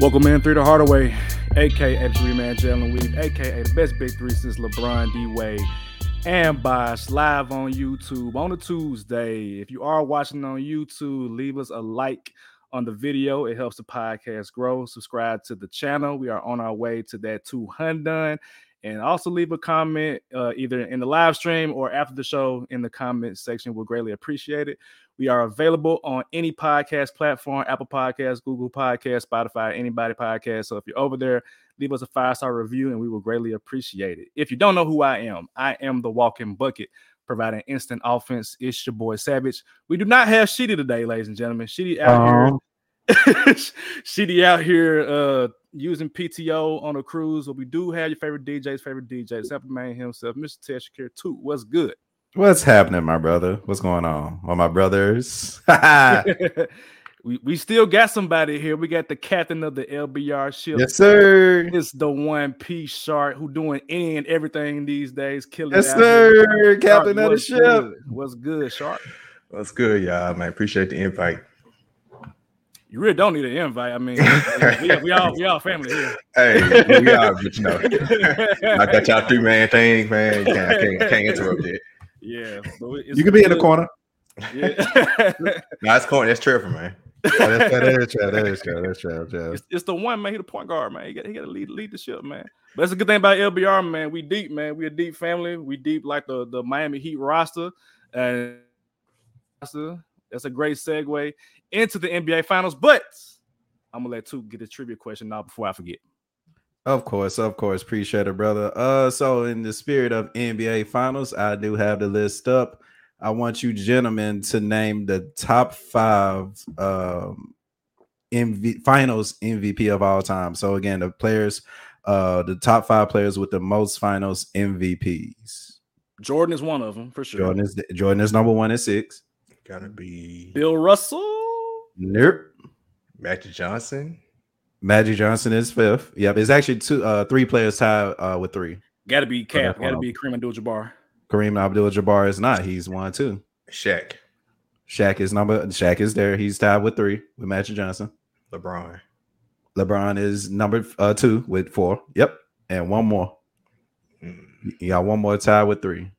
Welcome in three the Hardaway, aka three man Jalen Weave, aka the best big three since LeBron D Wade, and Bosh live on YouTube on a Tuesday. If you are watching on YouTube, leave us a like on the video. It helps the podcast grow. Subscribe to the channel. We are on our way to that 200. And also leave a comment uh, either in the live stream or after the show in the comment section. We'll greatly appreciate it. We are available on any podcast platform Apple Podcasts, Google Podcasts, Spotify, anybody podcast. So if you're over there, leave us a five star review and we will greatly appreciate it. If you don't know who I am, I am the walking bucket providing instant offense. It's your boy Savage. We do not have Sheedy today, ladies and gentlemen. Sheedy out here. Sheedy out here uh using PTO on a cruise. But we do have your favorite DJ's favorite DJ, Sample Man himself, Mr. Ted Shakir, too. What's good? What's happening, my brother? What's going on? All my brothers. we, we still got somebody here. We got the captain of the LBR ship. yes, sir. It's the one P Shark who doing any and everything these days, killing. Yes, it out here. sir. Captain of the what's ship. good? What's good, Shark? What's good, y'all? Man, appreciate the invite. You really don't need an invite. I mean, we, we all we all family here. Hey, we all, but you know, I got y'all three man thing, man. I can't, can't, can't interrupt it. Yeah, but it's You can be in the corner. Yeah. That's corny. That's Trevor, man. Oh, that's, that is true. That is true. That's true. true. it's, it's the one man. He the point guard, man. He got he got to lead lead the ship, man. But that's a good thing about LBR, man. We deep, man. We a deep family. We deep like the the Miami Heat roster, and roster. that's a great segue into the NBA Finals. But I'm gonna let two get a trivia question now before I forget. Of course, of course. Appreciate it, brother. Uh, so in the spirit of NBA finals, I do have the list up. I want you gentlemen to name the top five um MV finals MVP of all time. So again, the players, uh, the top five players with the most finals MVPs. Jordan is one of them for sure. Jordan is Jordan is number one at six. Gotta be Bill Russell. Nope. Magic Johnson. Magic Johnson is fifth. Yep, it's actually two, uh, three players tied uh, with three. Got to be Cap. Got to be Kareem Abdul-Jabbar. Kareem Abdul-Jabbar is not. He's one too. Shaq. Shaq is number. Shaq is there. He's tied with three with Magic Johnson. LeBron. LeBron is number uh, two with four. Yep, and one more. Mm, You got one more tied with three.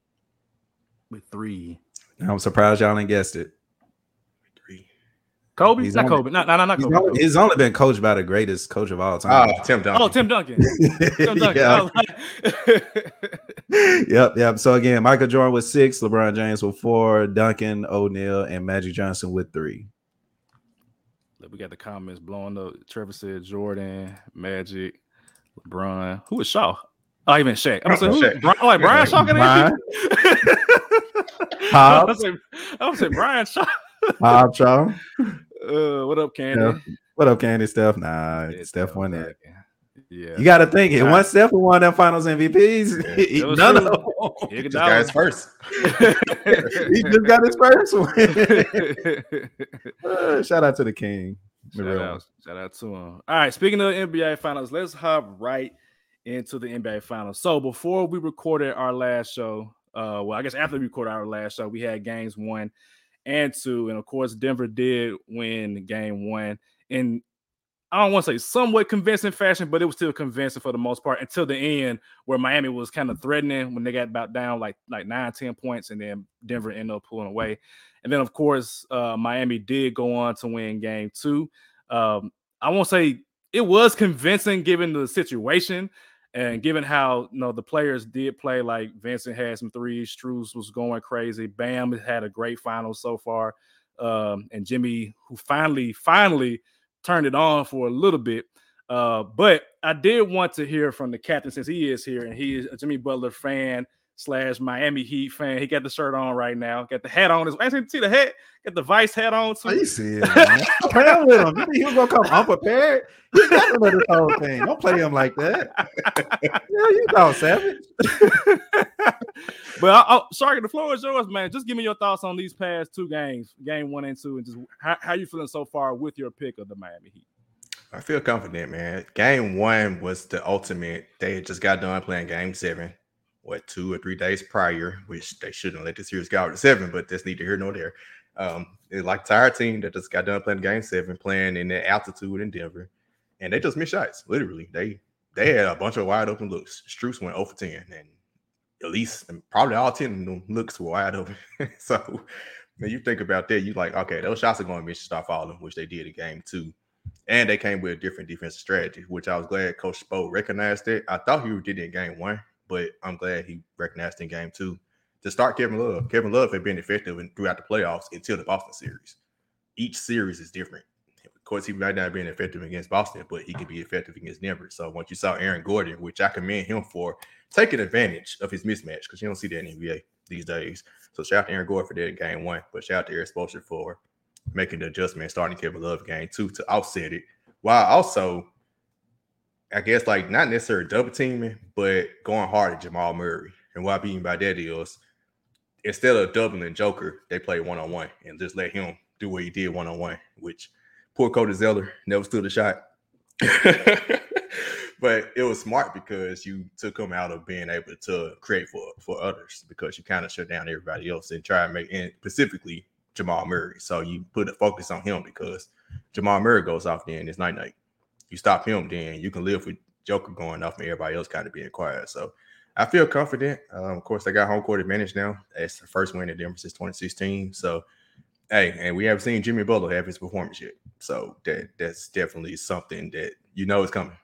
With three. I'm surprised y'all ain't guessed it. Three. Kobe? He's not only- Kobe. Not, not, not He's Kobe. only, he's only been coached by the greatest coach of all time. Oh, Tim Duncan. Oh, Tim Duncan. Tim Duncan. Yeah. Like- yep, yep. So again, Michael Jordan with six, LeBron James with four, Duncan, O'Neal, and Magic Johnson with three. We got the comments blowing up. Trevor said Jordan, Magic, LeBron. Who is Shaw? Oh, even Shaq. I'm saying, who, Shaq. Brian, oh, like Brian Shaw. got Brian? I Hobbs, was say, I was say Brian Shaw. Hobbs, Shaw. Uh, what up, Candy? Yeah. What up, Candy? Steph? Nah, Yeah, Steph won it. Yeah. You got to think it. Nah. Once Steph won them Finals MVPs, Yeah, he- it was none true. of them. Iguodala. Just got his first. he just got his first one. Uh, shout out to the King. Shout real out, shout out to him. All right, speaking of NBA finals, let's hop right into the NBA finals. So before we recorded our last show, uh, well, I guess after we recorded our last show, we had games one and two, and of course, Denver did win game one. And I don't want to say somewhat convincing fashion, but it was still convincing for the most part until the end, where Miami was kind of threatening when they got about down like like nine, 10 points, and then Denver ended up pulling away. And then, of course, uh, Miami did go on to win game two. Um, I won't say it was convincing given the situation and given how you know the players did play. Like Vincent had some threes, Strus was going crazy. Bam had a great final so far, um, and Jimmy, who finally, finally turned it on for a little bit. Uh, but I did want to hear from the captain since he is here and he is a Jimmy Butler fan slash Miami Heat fan. He got the shirt on right now, got the hat on. His, I see the hat, got the Vice hat on too. Are you serious? Man? Play with him. He was gonna come unprepared? He got to know this whole thing. Don't play him like that. yeah, you thought savage. but I, I, sorry, the floor is yours, man. Just give me your thoughts on these past two games, game one and two, and just how, how you feeling so far with your pick of the Miami Heat. I feel confident, man. Game one was the ultimate. They just got done playing game seven, what, two or three days prior, which they shouldn't let the series go out to seven, but that's neither here nor there. Um, like entire team that just got done playing game seven, playing in that altitude in Denver, and they just missed shots. Literally, they they had a bunch of wide open looks. Strus went 0 for 10, and at least and probably all 10 of them looks were wide open. so when you think about that, you like, okay, those shots are going to miss start falling, which they did in game two. And they came with a different defensive strategy, which I was glad Coach Spo recognized it. I thought he did it in game one, but I'm glad he recognized in game two. To start Kevin Love, Kevin Love had been effective in, throughout the playoffs until the Boston series. Each series is different. Of course, he might not been effective against Boston, but he could be effective against Denver. So once you saw Aaron Gordon, which I commend him for taking advantage of his mismatch, because you don't see that in NBA these days. So shout out to Aaron Gordon for that in game one, but shout out to Erik Spoelstra for making the adjustment, starting Kevin Love game two to offset it, while also, I guess, like not necessarily double teaming, but going hard at Jamal Murray. And what I mean by that is instead of doubling Joker, they play one on one and just let him do what he did one on one, which poor Cody Zeller never stood a shot. but it was smart because you took him out of being able to create for for others because you kind of shut down everybody else and try and make and specifically Jamal Murray. So you put a focus on him because Jamal Murray goes off then it's night night. You stop him, then you can live with Joker going off and everybody else kind of being quiet. So I feel confident. Um, of course, they got home court advantage now. It's the first win in Denver since 2016. So hey, and we haven't seen Jimmy Butler have his performance yet. So that that's definitely something that you know is coming.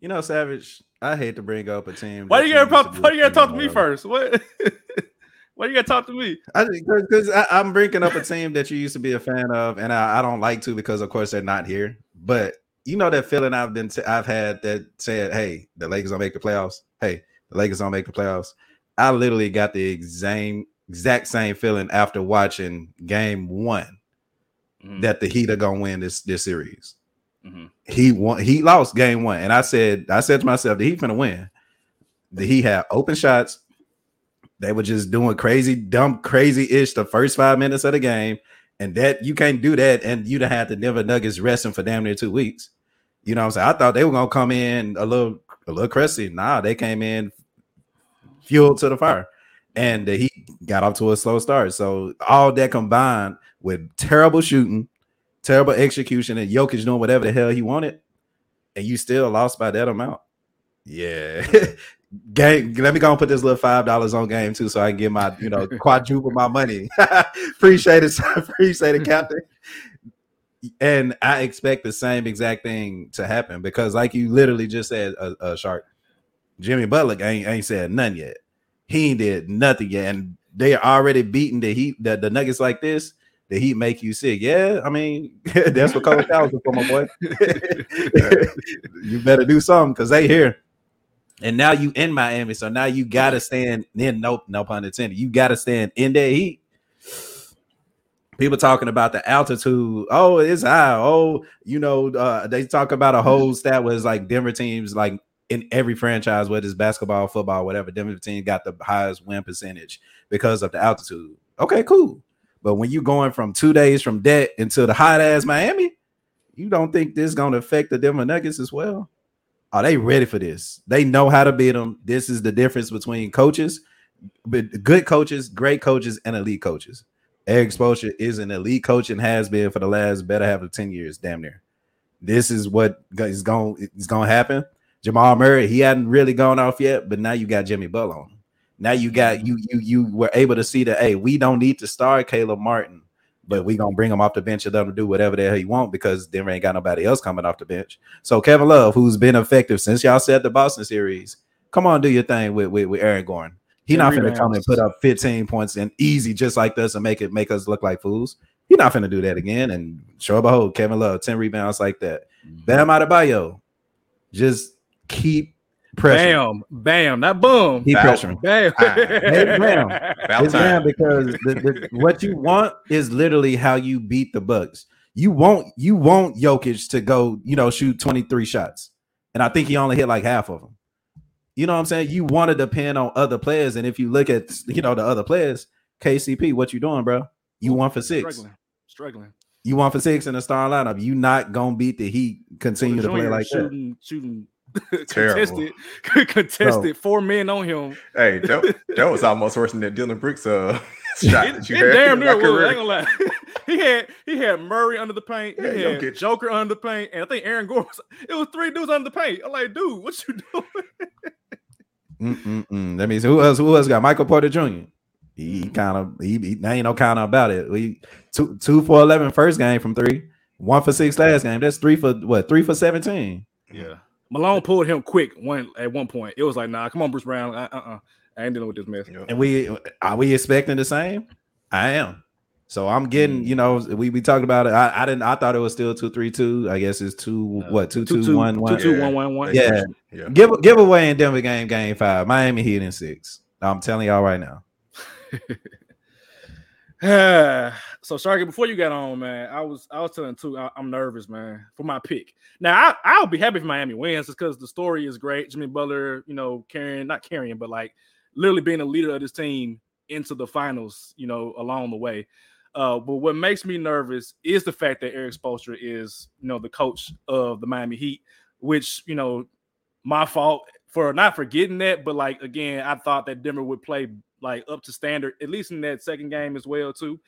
You know, Savage. I hate to bring up a team. Why that you gotta used talk? Why you gotta talk to me first? What? Why you gotta talk to me? I because I'm bringing up a team that you used to be a fan of, and I, I don't like to because, of course, they're not here. But you know that feeling I've been t- I've had that said, "Hey, the Lakers don't make the playoffs. Hey, the Lakers don't make the playoffs." I literally got the exact exact same feeling after watching Game One Mhm, that the Heat are gonna win this this series. mhm. He won. He lost Game One, and I said I said to myself, "The Heat gonna win." The Heat had open shots. They were just doing crazy, dumb, crazy ish the first five minutes of the game. And that you can't do that. And you'd have had the Denver Nuggets resting for damn near two weeks. You know what I'm saying? I thought they were gonna come in a little a little crusty. Nah, they came in fueled to the fire. And he got off to a slow start. So all that combined with terrible shooting, terrible execution, and Jokic doing whatever the hell he wanted, and you still lost by that amount. Yeah. game. Let me go and put this little five dollars on game too, so I can get my you know quadruple my money. appreciate it, appreciate it, Captain. And I expect the same exact thing to happen because, like you literally just said, a uh, uh, shark. Jimmy Butler ain't ain't said none yet. He ain't did nothing yet, and they are already beating the Heat, the, the Nuggets like this. The Heat make you sick. Yeah, I mean that's what Coach is for, my boy. you better do something because they here. And now you in Miami, so now you gotta stand in. Nope, no pun intended. You gotta stand in that heat. People talking about the altitude. Oh, it's high. Oh, you know, uh, they talk about a whole stat was like Denver teams, like in every franchise, whether it's basketball, football, whatever. Denver team got the highest win percentage because of the altitude. Okay, cool. But when you going from two days from debt into the hot ass Miami, you don't think this gonna affect the Denver Nuggets as well? Are they ready for this? They know how to beat them. This is the difference between coaches, but good coaches, great coaches, and elite coaches. Mm-hmm. Erik Spoelstra is an elite coach and has been for the last better half of 10 years, damn near. This is what is going is going to happen. Jamal Murray, he hadn't really gone off yet, but now you got Jimmy Butler on. Now you got mm-hmm. you you you were able to see that hey, we don't need to start Caleb Martin, but we gonna bring him off the bench and let him do whatever the hell he want because Denver ain't got nobody else coming off the bench. So Kevin Love, who's been effective since y'all said the Boston series, come on, do your thing with with, with Aaron Gordon. He not gonna come and put up 15 points and easy just like this and make it make us look like fools. He not gonna do that again. And sure and behold, Kevin Love 10 rebounds like that. Mm-hmm. Bam Adebayo, just keep pressure. Bam, bam, not boom. Keep pressuring. Bam, hey, bam. it's bam because the, the, what you want is literally how you beat the Bucks. You want you want Jokic to go, you know, shoot 23 shots. And I think he only hit like half of them. You know what I'm saying? You want to depend on other players, and if you look at you know the other players, KCP, what you doing, bro? You want for six, struggling, struggling. You want for six in the star lineup. You not gonna beat the Heat. Continue to play like shooting, that. Shooting, contested, contested. So, four men on him. Hey, that, that was almost worse than that Dillon Brooks uh shot it, that you had. Damn near was. I ain't gonna lie. he had he had Murray under the paint. He yeah, had Joker under the paint, and I think Aaron Gordon. it was three dudes under the paint. I'm like, dude, what you doing? Mm-mm-mm. That means who else? Who else got Michael Porter Jr. He kind of he, he ain't no kind of about it. We two two for 11 first game from three, one for six last game. That's three for what? Three for seventeen. Yeah, Malone pulled him quick one at one point. It was like, nah, come on, Bruce Brown. Uh, uh, uh. I ain't dealing with this mess. And we are we expecting the same? I am. So I'm getting, you know, we, we talked about it. I, I didn't I thought it was still two three two. I guess it's two uh, what two two, two one one. Two, two, one, one, one. Yeah. yeah. Give giveaway in Denver game game five. Miami Heat in six. I'm telling y'all right now. so Sharky, before you got on, man, I was I was telling too, I, am nervous, man, for my pick. Now I, will be happy if Miami wins, just because the story is great. Jimmy Butler, you know, carrying not carrying, but like literally being a leader of this team into the finals, you know, along the way. Uh, but what makes me nervous is the fact that Erik Spoelstra is, you know, the coach of the Miami Heat, which, you know, my fault for not forgetting that. But like again, I thought that Denver would play like up to standard, at least in that second game as well, too.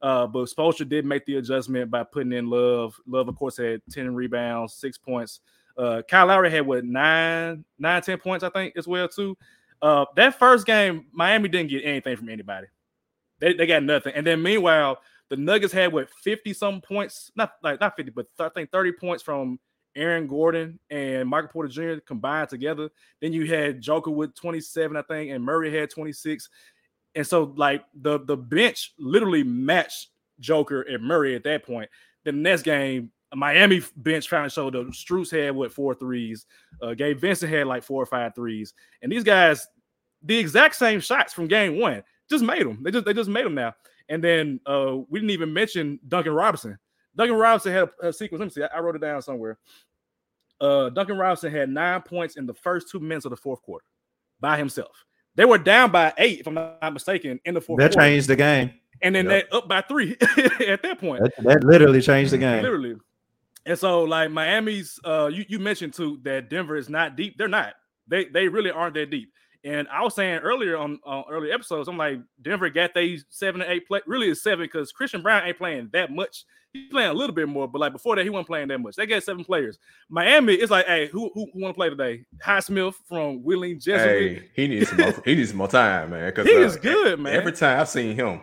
Uh, but Spoelstra did make the adjustment by putting in Love. Love, of course, had 10 rebounds, six points. Uh, Kyle Lowry had what nine, nine, ten points, I think, as well, too. Uh, that first game, Miami didn't get anything from anybody. They, they got nothing. And then meanwhile, the Nuggets had what 50 some points, not like not 50, but I think 30 points from Aaron Gordon and Michael Porter Jr. combined together. Then you had Joker with 27, I think, and Murray had 26. And so like the the bench literally matched Joker and Murray at that point. The next game, Miami bench finally showed up. Strus had what four threes. Uh, Gabe Vincent had like four or five threes, and these guys, the exact same shots from game one, just made them. They just they just made them now. And then uh, we didn't even mention Duncan Robinson. Duncan Robinson had a, a sequence. Let me see. I, I, wrote it down somewhere. Uh, Duncan Robinson had nine points in the first two minutes of the fourth quarter by himself. They were down by eight, if I'm not mistaken, in the fourth. That quarter. changed the game. And then yep. up by three at that point. That, that, literally changed the game. Literally. And so, like Miami's, uh, you, you mentioned too that Denver is not deep. They're not. They they really aren't that deep. And I was saying earlier on uh, early episodes, I'm like Denver got they seven to eight play. Really, is seven because Christian Braun ain't playing that much. He's playing a little bit more, but like before that, he wasn't playing that much. They got seven players. Miami is like, hey, who who, who want to play today? Highsmith from Wheeling Jesuit. Hey, he needs some more, he needs more time, man. Because he uh, is good, man. Every time I've seen him,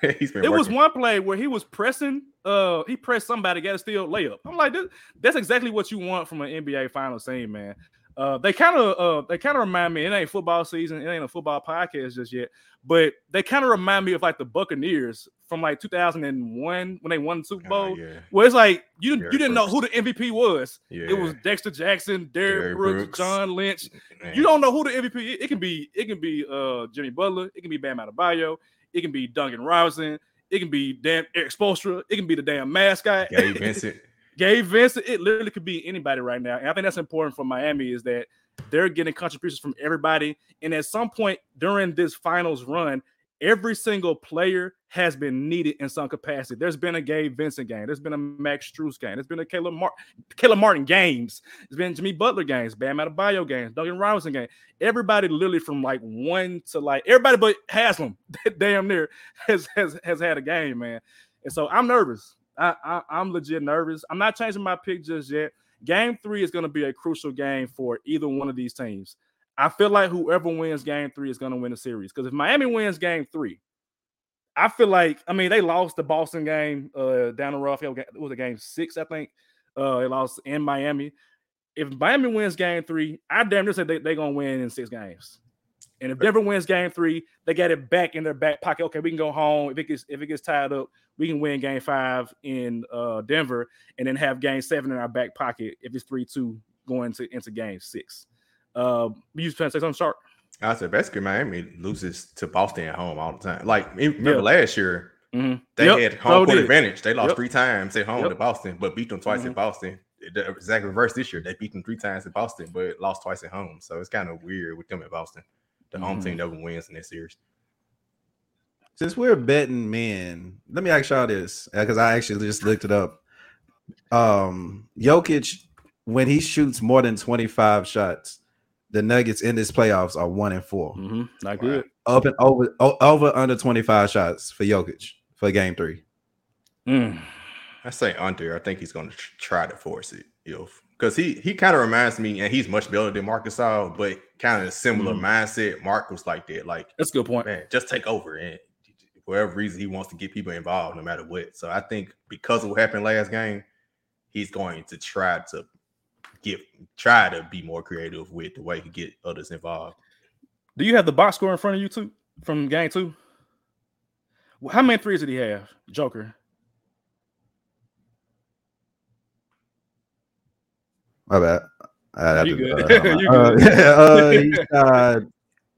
he's been. There working. was one play where he was pressing. Uh, he pressed somebody, got a steal layup. I'm like, this, that's exactly what you want from an NBA final scene, man. Uh, they kind of uh, they kind of remind me. It ain't football season. It ain't a football podcast just yet, but they kind of remind me of like the Buccaneers from like 2001 when they won the Super Oh, Bowl. yeah. Well, it's like you you didn't know who the MVP was. Yeah. It was Dexter Jackson, Derrick, Derrick Brooks, Brooks. John Lynch. Man. You don't know who the MVP. It, it can be. It can be uh Jimmy Butler. It can be Bam Adebayo. It can be Duncan Robinson. It can be damn Erik Spoelstra. It can be the damn mascot. Gabe Vincent. Gabe Vincent. It literally could be anybody right now. And I think that's important for Miami is that they're getting contributions from everybody. And at some point during this finals run, every single player has been needed in some capacity. There's been a Gabe Vincent game. There's been a Max Strus game. There's been a Caleb, Mar- Caleb Martin games. There's been Jimmy Butler games, Bam Adebayo games, Duncan Robinson game. Everybody literally from like one to like everybody but Haslem, damn near has has has had a game, man. And so I'm nervous. I, I I'm legit nervous. I'm not changing my pick just yet. Game three is going to be a crucial game for either one of these teams. I feel like whoever wins game three is going to win the series. Because if Miami wins game three, I feel like I mean they lost the Boston game uh down the rough. It was a game six, I think. Uh, they lost in Miami. If Miami wins game three, I damn near say they, they're gonna win in six games. And if Denver wins game three, they got it back in their back pocket. Okay, we can go home. If it gets if it gets tied up, we can win game five in uh Denver and then have game seven in our back pocket if it's three two going to into game six. Uh you trying to say something sharp? I said basically Miami loses to Boston at home all the time. Like remember Yeah. last year, Mhm. they Yep, had so home court did. advantage. They lost Yep. three times at home Yep. to Boston, but beat them twice Mhm. in Boston. The exact reverse this year. They beat them three times in Boston, but lost twice at home. So it's kind of weird with them at Boston. The home Mhm. team never wins in this series. Since we're betting men, let me ask y'all this because I actually just looked it up. Um, Jokic, when he shoots more than 25 shots, the Nuggets in this playoffs are one and 4 Mhm. Not Wow. good. Up and over, over under 25 shots for Jokic for game three. Mm. I say under. I think he's going to try to force it, if because he he kind of reminds me, and he's much better than Marc Gasol, but kind of a similar Mhm. mindset. Mark was like that, like That's a good point. man, just take over and for whatever reason he wants to get people involved no matter what. So I think because of what happened last game, he's going to try to get try to be more creative with the way he get others involved. Do you have the box score in front of you too from game two? How many threes did he have, Joker? My bad. I have You to- good. uh, You uh, good. uh, he shot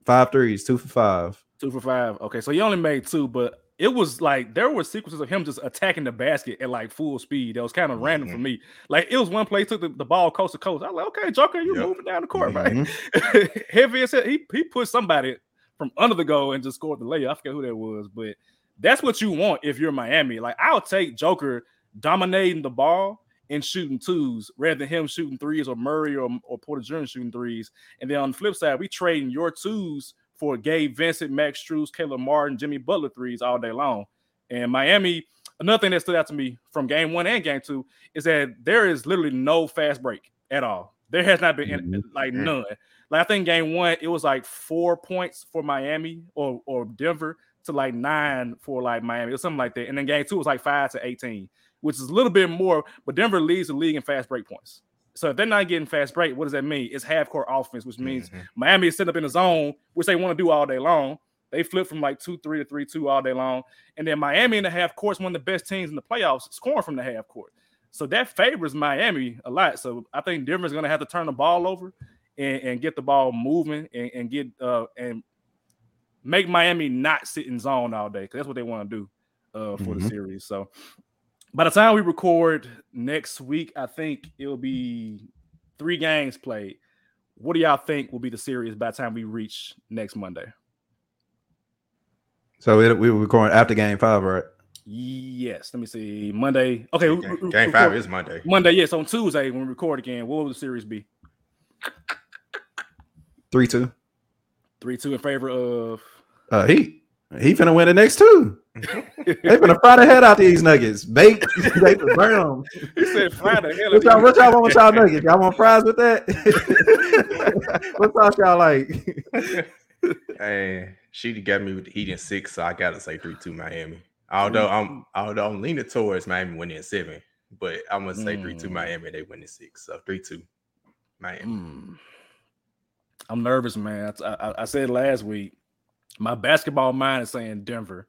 five threes, two for five. Two for five. Okay, so he only made two, but it was like there were sequences of him just attacking the basket at like full speed. That was kind of random for Mhm. me. Like it was one play, took the, the ball coast to coast. I was like, okay, Joker, you Yep. moving down the court, Mhm. right? Heavy as hell. He he put somebody from under the goal and just scored the layup. I forget who that was, but that's what you want if you're Miami. Like I'll take Joker dominating the ball and shooting twos rather than him shooting threes or Murray or, or Porter Jr. shooting threes. And then on the flip side, we trading your twos for Gabe Vincent, Max Strus, Caleb Martin, Jimmy Butler threes all day long. And Miami, another thing that stood out to me from game one and game two is that there is literally no fast break at all. There has not been any- like Mhm. none. Like I think game one, it was like four points for Miami or or Denver to like nine for like Miami or something like that. And then game two was like five to 18, which is a little bit more, but Denver leads the league in fast break points. So if they're not getting fast break, what does that mean? It's half court offense, which means Mhm. Miami is set up in the zone, which they want to do all day long. They flip from like two three to three two all day long, and then Miami in the half court is one of the best teams in the playoffs, scoring from the half court. So that favors Miami a lot. So I think Denver's going to have to turn the ball over and, and get the ball moving and, and get uh and make Miami not sit in zone all day because that's what they want to do uh for the Mhm. series. So by the time we record next week, I think it'll be three games played. What do y'all think will be the series by the time we reach next Monday? So we, we were recording after game five, right? Yes, let me see. Monday. Okay, Game, we- game we- five is Monday. Monday. Yes, on Tuesday when we record again. What will the series be? Three two. Three two in favor of. Uh, he he finna win the next two. They finna fry the head out these nuggets. Bake, they can burn them. He said, "Fly the hell What y'all, what y'all want with y'all nuggets? Y'all want fries with that? what sauce y'all like? And she got me with the Heat in six, so I gotta say three two Miami. Although I'm although I'm leaning towards Miami winning seven, but I'm gonna say three two Mm. Miami. They win in six, so three two Miami. Hmm. I'm nervous, man. I, I, I said last week, my basketball mind is saying Denver.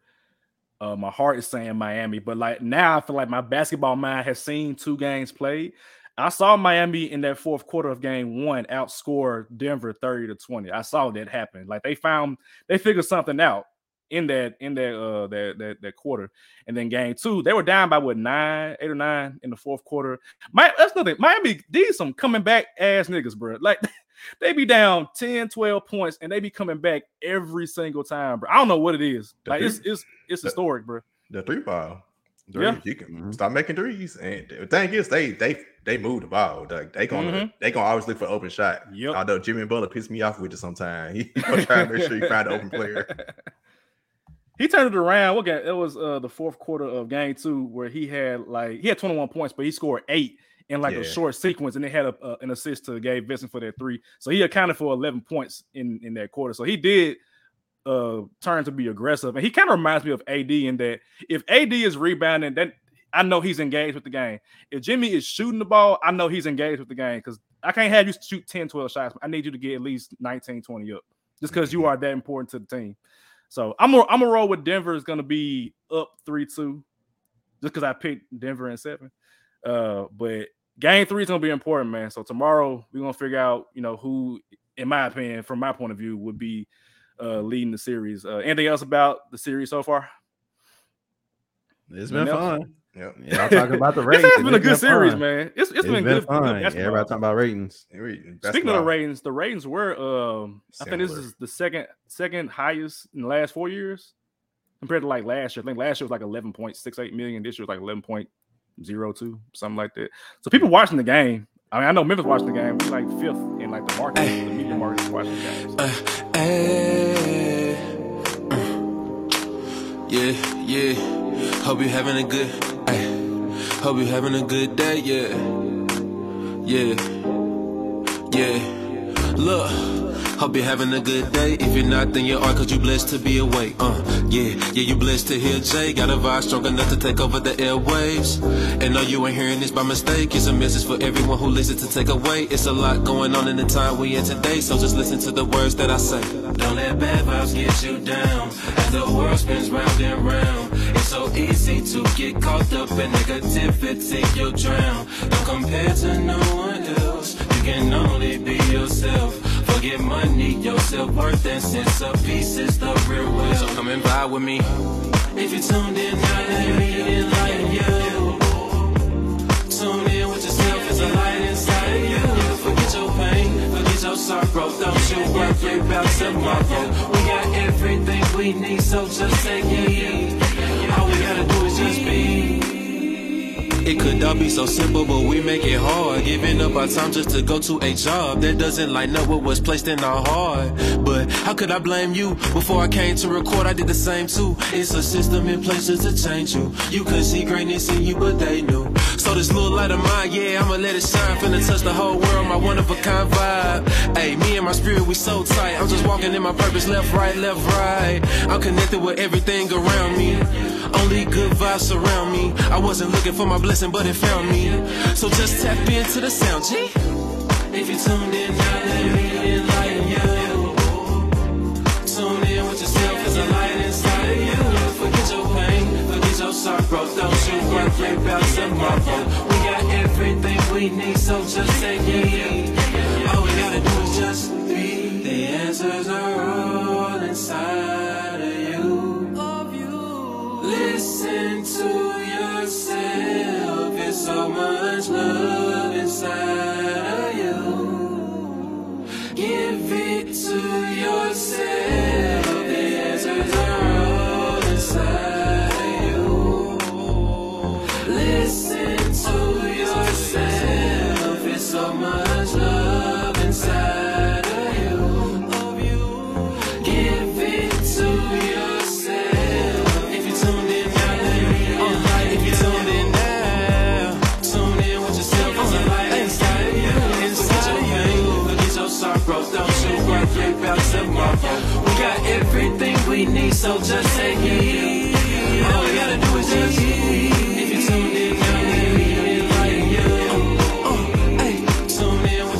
Uh, my heart is saying Miami, but like now I feel like my basketball mind has seen two games played. I saw Miami in that fourth quarter of game one outscore Denver 30 to 20. I saw that happen. Like they found they figured something out in that in that uh that that, that quarter. And then game two, they were down by what nine, eight or nine in the fourth quarter. My that's nothing. Miami, these some coming back ass niggas, bro. Like they be down 10, 12 points and they be coming back every single time, bro. I don't know what it is. The Like three- it's it's it's historic, bro. The three ball. Threes, Yeah. you can stop making threes. And the thing is, they they they move the ball. Like they gonna Mhm. they gonna always look for open shot. Yep. Although Jimmy and Butler pissed me off with it sometimes. He gonna try to make sure you find an open player. he turned it around. What game? It was uh the fourth quarter of game two where he had like he had 21 points, but he scored eight in like a short sequence, and they had a, a- an assist to Gabe Vincent for that three. So he accounted for 11 points in in that quarter. So he did uh turn to be aggressive, and he kind of reminds me of AD in that if AD is rebounding, then I know he's engaged with the game. If Jimmy is shooting the ball, I know he's engaged with the game because I can't have you shoot 10, 12 shots. I need you to get at least 19, 20 up just because you are that important to the team. So I'm a, I'm a roll with Denver is going to be up 3 2 just because I picked Denver in seven. Uh, but game three is going to be important, man. So tomorrow we're going to figure out, you know, who, in my opinion, from my point of view, would be uh, leading the series. Uh, anything else about the series so far? It's been Nothing else? fun. Yep. Yeah, I'm talking about the This ratings. has been a It's good series, fun. man. It's, it's it's been, been, good. fun. good Yeah, basketball. everybody talking about ratings. Speaking of the ratings, the ratings were um I think this is the second second highest in the last four years compared to like last year. I think last year was like 11.68 million. This year was like 11.02, something like that. So people watching the game. I mean, I know Memphis watching the game. We like fifth in like the market, the media market is watching the games. Uh, Ay, mm. yeah, yeah. Hope you having a good. ay. Hope you having a good day. Yeah, yeah, yeah. Look. Hope you're having a good day. If you're not, then you are, cause you blessed to be awake. Uh, yeah, yeah, you blessed to hear Jay. Got a vibe strong enough to take over the airwaves. And no, you ain't hearing this by mistake. It's a message for everyone who listens to take away. It's a lot going on in the time we in today, so just listen to the words that I say. Don't let bad vibes get you down. As the world spins round and round, it's so easy to get caught up in negativity. You'll drown. Don't compare to no one else. You can only be yourself. Forget money, your self worth, and sense of peace is the real will. So come and vibe with me. If you tuned in, now let me enlighten you. Tune in with yourself, it's a light inside of you. Forget your pain, forget your sorrow. Don't you worry about tomorrow. We got everything we need, so just take it. All we gotta do is just be. It could all be so simple, but we make it hard. Giving up our time just to go to a job that doesn't line up with what's placed in our heart. But how could I blame you? Before I came to record, I did the same too. It's a system in place just to change you. You couldn't see greatness in you, but they knew. So this little light of mine, yeah, I'ma let it shine. Finna touch the whole world, my one of a kind vibe. Hey, me and my spirit, we so tight. I'm just walking in my purpose, left, right, left, right. I'm connected with everything around me. Only good vibes surround me. I wasn't looking for my blessing, but it found me. So just tap into the sound, G. If you tuned in, now let me enlighten you. Tune in with yourself, there's a light inside of you. Forget your pain, forget your sorrow. Don't you worry about tomorrow. We got everything we need, so just take it. All we gotta do is just be. The answers are all inside of you. Listen to yourself. There's so much love inside of you. Give it to yourself. So just take it. All we gotta do is just If you in you. Uh, tune in with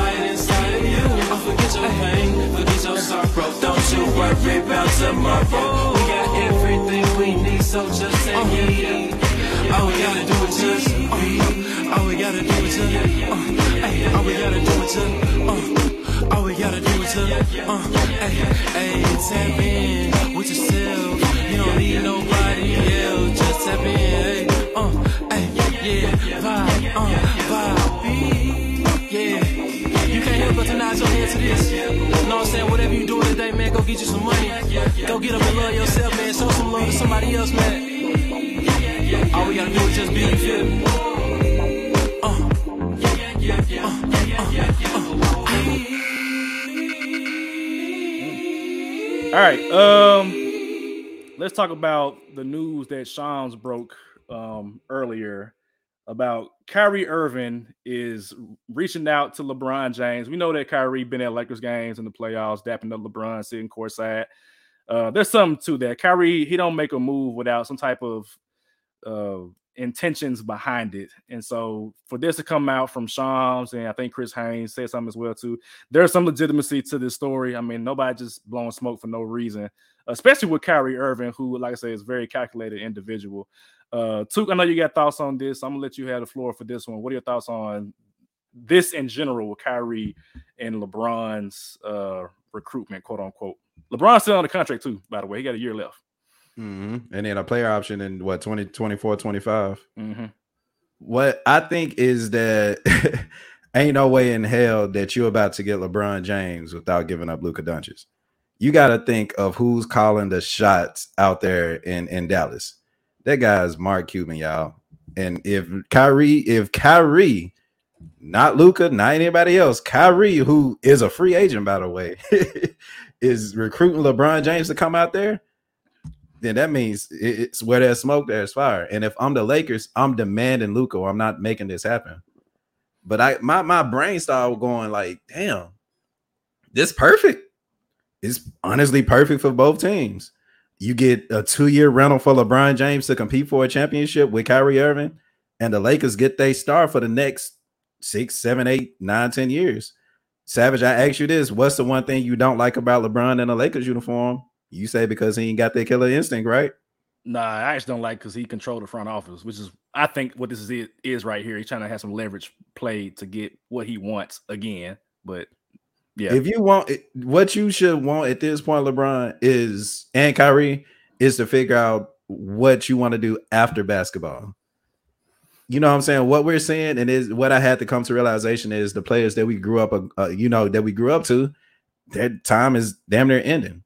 light inside of you. Uh, forget your pain, forget your sorrow. Don't you worry. We got everything we need, so just yeah. All we gotta do is just, uh, all we gotta do is just, uh, all we gotta do is just, uh, all we gotta do is just, uh, hey, hey, tap in with yourself. You don't need nobody else. Just tap in, hey, uh, hey, yeah, vibe, uh, vibe, yeah. You can't help but to nod your head to this. Know what I'm saying? Whatever you doing today, man, go get you some money. Go get up and love yourself, man. Show some love to somebody else, man. All we gotta do is just be, you feel me? All right. Um, let's talk about the news that Shams broke um earlier about Kyrie Irving is reaching out to LeBron James. We know that Kyrie been at Lakers games in the playoffs, dapping up LeBron, sitting courtside. Uh, there's something to that. Kyrie, he don't make a move without some type of uh intentions behind it. And so for this to come out from Shams and I think Chris Haynes said something as well too, there's some legitimacy to this story. I mean, nobody just blowing smoke for no reason, especially with Kyrie Irving, who, like I say, is very calculated individual. Uh, Tuke, I know you got thoughts on this. I'm gonna let you have the floor for this one. What are your thoughts on this in general with Kyrie and LeBron's uh recruitment, quote unquote? LeBron's still on the contract too, by the way. He got a year left. Mhm. And then a player option in what 20, 24, 25. Mm-hmm. What I think is that ain't no way in hell that you're about to get LeBron James without giving up Luka Doncic. You got to think of who's calling the shots out there in in Dallas. That guy's Mark Cuban, y'all. And if Kyrie, if Kyrie, not Luka, not anybody else, Kyrie, who is a free agent by the way, is recruiting LeBron James to come out there, then that means it's where there's smoke, there's fire. And if I'm the Lakers, I'm demanding Luka, I'm not making this happen. But I my my brain started going like, damn, this perfect. It's honestly perfect for both teams. You get a two-year rental for LeBron James to compete for a championship with Kyrie Irving, and the Lakers get their star for the next six, seven, eight, nine, ten years. Savage, I ask you this: What's the one thing you don't like about LeBron in a Lakers uniform? You say because he ain't got that killer instinct, right? Nah, I just don't like because he controlled the front office, which is I think what this is it is right here. He's trying to have some leverage play to get what he wants again. But yeah, If you want what you should want at this point, LeBron is and Kyrie is to figure out what you want to do after basketball. You know what I'm saying? What we're saying, and is what I had to come to realization is the players that we grew up, uh, you know, that we grew up to, their time is damn near ending.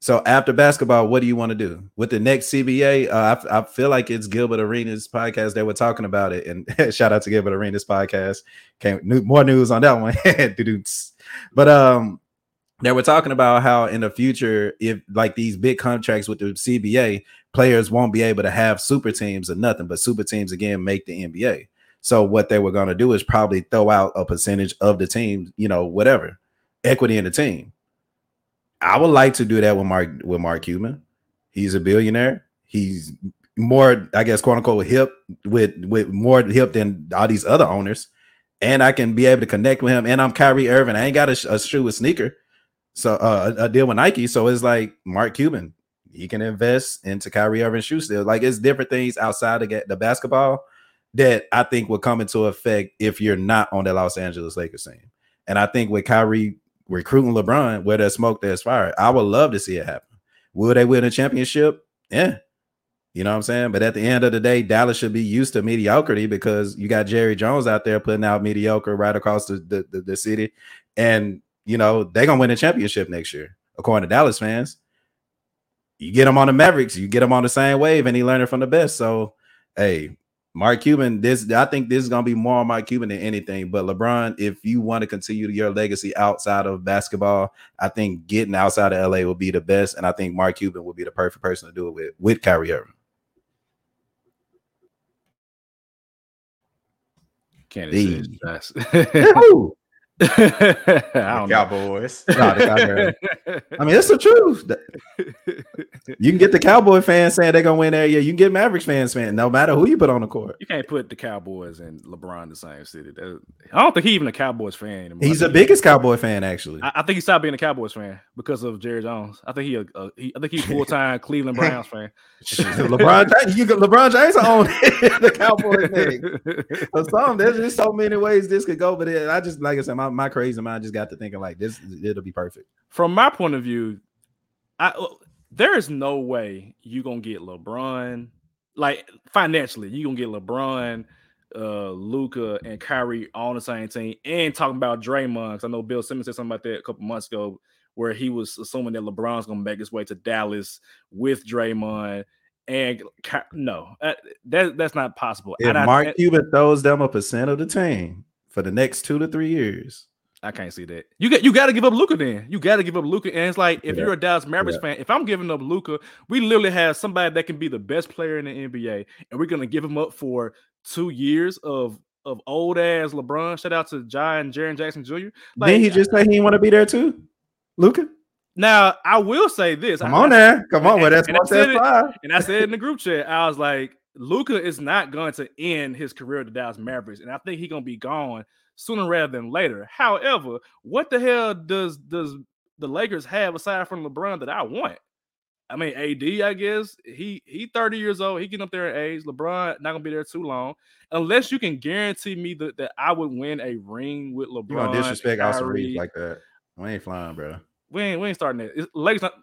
So after basketball, what do you want to do with the next CBA? Uh, I, I feel like it's Gilbert Arenas podcast. They were talking about it, and shout out to Gilbert Arenas podcast. Came new, more news on that one. But um, they were talking about how in the future, if like these big contracts with the CBA, players won't be able to have super teams or nothing, but super teams again make the NBA. So what they were going to do is probably throw out a percentage of the team, you know, whatever equity in the team. I would like to do that with Mark with Mark Cuban. He's a billionaire. He's more, I guess, quote unquote, hip with with more hip than all these other owners. And I can be able to connect with him. And I'm Kyrie Irving. I ain't got a, a shoe, with sneaker, so uh, a, deal with Nike. So it's like Mark Cuban. He can invest into Kyrie Irving shoe still. Like it's different things outside of the basketball that I think will come into effect if you're not on the Los Angeles Lakers team. And I think with Kyrie recruiting LeBron, where there's smoke, there's fire. I would love to see it happen. Will they win a championship? Yeah. You know what I'm saying? But at the end of the day, Dallas should be used to mediocrity because you got Jerry Jones out there putting out mediocre right across the, the, the, the city. And, you know, they're going to win a championship next year, according to Dallas fans. You get them on the Mavericks, you get them on the same wave, and he learning from the best. So, hey, Mark Cuban, this I think this is gonna be more on Mark Cuban than anything. But LeBron, if you want to continue your legacy outside of basketball, I think getting outside of LA will be the best, and I think Mark Cuban will be the perfect person to do it with with Kyrie Irving. Candace The- says, "That's-" Woo! I don't know. Cowboys. Nah, the I mean, it's the truth. You can get the Cowboy fans saying they're gonna win there. Yeah, you can get Mavericks fans saying no matter who you put on the court. You can't put the Cowboys and LeBron in the same city. I don't think he even a Cowboys fan anymore. He's the biggest Cowboy fan, actually. I, I think he stopped being a Cowboys fan because of Jerry Jones. I think he, a, a, he I think he's full time Cleveland Browns fan. LeBron James, you LeBron James own the Cowboy thing. For some, there's just so many ways this could go, but it, I just like I said, my, my crazy mind just got to thinking like this. It'll be perfect. From my point of view, I uh, there is no way you gonna get LeBron like financially. You gonna get LeBron, uh, Luka, and Kyrie on the same team, and talking about Draymond. 'cause I know Bill Simmons said something about that a couple months ago, where he was assuming that LeBron's gonna make his way to Dallas with Draymond. And Ky- no, uh, that that's not possible. If And I- Mark and- Cuban throws them a percent of the team for the next two to three years, I can't see that. You get you got to give up Luka. Then you got to give up Luka. And it's like if Yeah. you're a Dallas Mavericks fan, if I'm giving up Luka, we literally have somebody that can be the best player in the NBA, and we're gonna give him up for two years of of old ass LeBron. Shout out to John and Jaren Jackson Jr. Like, then he just say he didn't want to be there too. Luka, now I will say this. come I- on I- there, come on. Well, that's and I said it- five. And I said in the group chat, I was like, Luka is not going to end his career at the Dallas Mavericks, and I think he's gonna be gone sooner rather than later. However, what the hell does does the Lakers have aside from LeBron that I want? I mean, AD, I guess he he 30 years old. He getting up there in age. LeBron not gonna be there too long, unless you can guarantee me that, that I would win a ring with LeBron. You gonna disrespect Austin. Reaves like that? We ain't flying, bro. We ain't we ain't starting that. It's, Lakers not.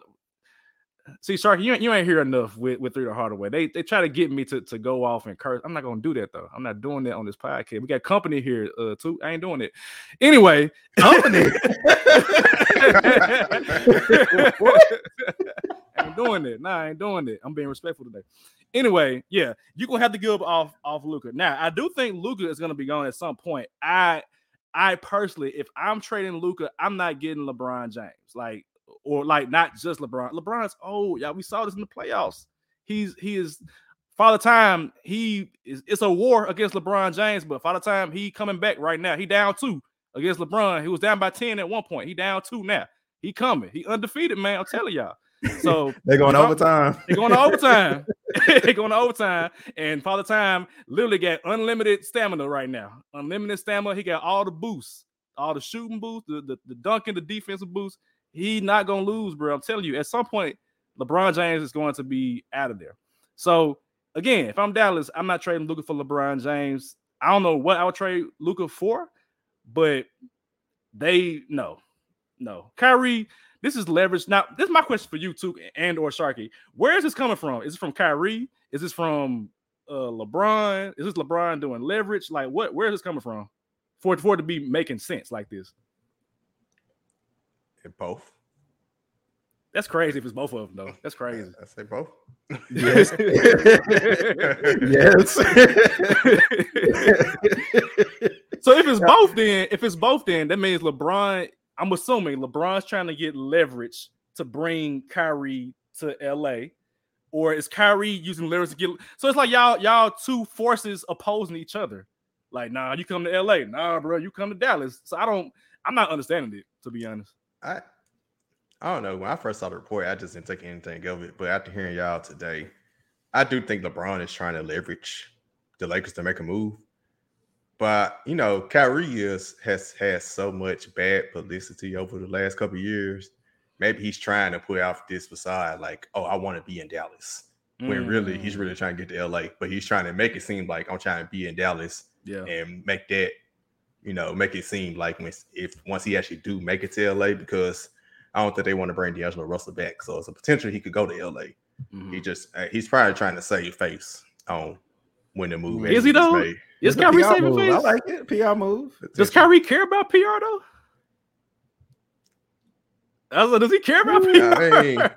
See, Sharky, you, ain't- you ain't hear enough with with Three the Hardaway. They they try to get me to, to go off and curse. I'm not gonna do that though. I'm not doing that on this podcast. We got company here, uh, too. I ain't doing it. Anyway, company. I ain't doing it. Nah, I ain't doing it. I'm being respectful today. Anyway, yeah, you're gonna have to give off off Luka. Now, I do think Luka is gonna be gone at some point. I I personally, if I'm trading Luka, I'm not getting LeBron James. Like, or like not just LeBron. LeBron's old. Yeah, we saw this in the playoffs. He's he is Father Time, he is it's a war against LeBron James, but Father Time, he coming back right now. He down two against LeBron. He was down by 10 at one point. He down two now. He coming. He undefeated, man. I'm telling y'all. So They're going overtime. They're going to overtime. They're going to overtime. And Father Time literally got unlimited stamina right now. Unlimited stamina. He got all the boosts, all the shooting boosts, the, the, the dunking, the defensive boosts. He not to lose, bro. I'm telling you, at some point, LeBron James is going to be out of there. So again, if I'm Dallas, I'm not trading Luka for LeBron James. I don't know what I would trade Luka for, but they no, no. Kyrie, this is leverage. Now, this is my question for you too, and or Sharky. Where is this coming from? Is it from Kyrie? Is this from uh LeBron? Is this LeBron doing leverage? Like what? Where is this coming from? For for it to be making sense like this. Both. That's crazy if it's both of them though. That's crazy. I say both. Yes. yes. So if it's both, then if it's both, then that means LeBron. I'm assuming LeBron's trying to get leverage to bring Kyrie to LA, or is Kyrie using leverage to get? So it's like y'all y'all two forces opposing each other. Like, nah, you come to LA. Nah, bro, you come to Dallas. So I don't. I'm not understanding it to be honest. I I don't know. When I first saw the report, I just didn't take anything of it. But after hearing y'all today, I do think LeBron is trying to leverage the Lakers to make a move. But you know, Kyrie is has had so much bad publicity over the last couple of years. Maybe he's trying to put out this facade, like, "Oh, I want to be in Dallas," when really he's Mm, really trying to get to LA. But he's trying to make it seem like I'm trying to be in Dallas yeah. and make that, you know, make it seem like when if once he actually do make it to LA, because I don't think they want to bring D'Angelo Russell back. So it's a potential he could go to LA. Mhm. He just uh, he's probably trying to save face on when the move Is he though? made. Is It's a Kyrie saving move. face? I like it. PR move. Does Kyrie care about PR though? I was like, does he care about I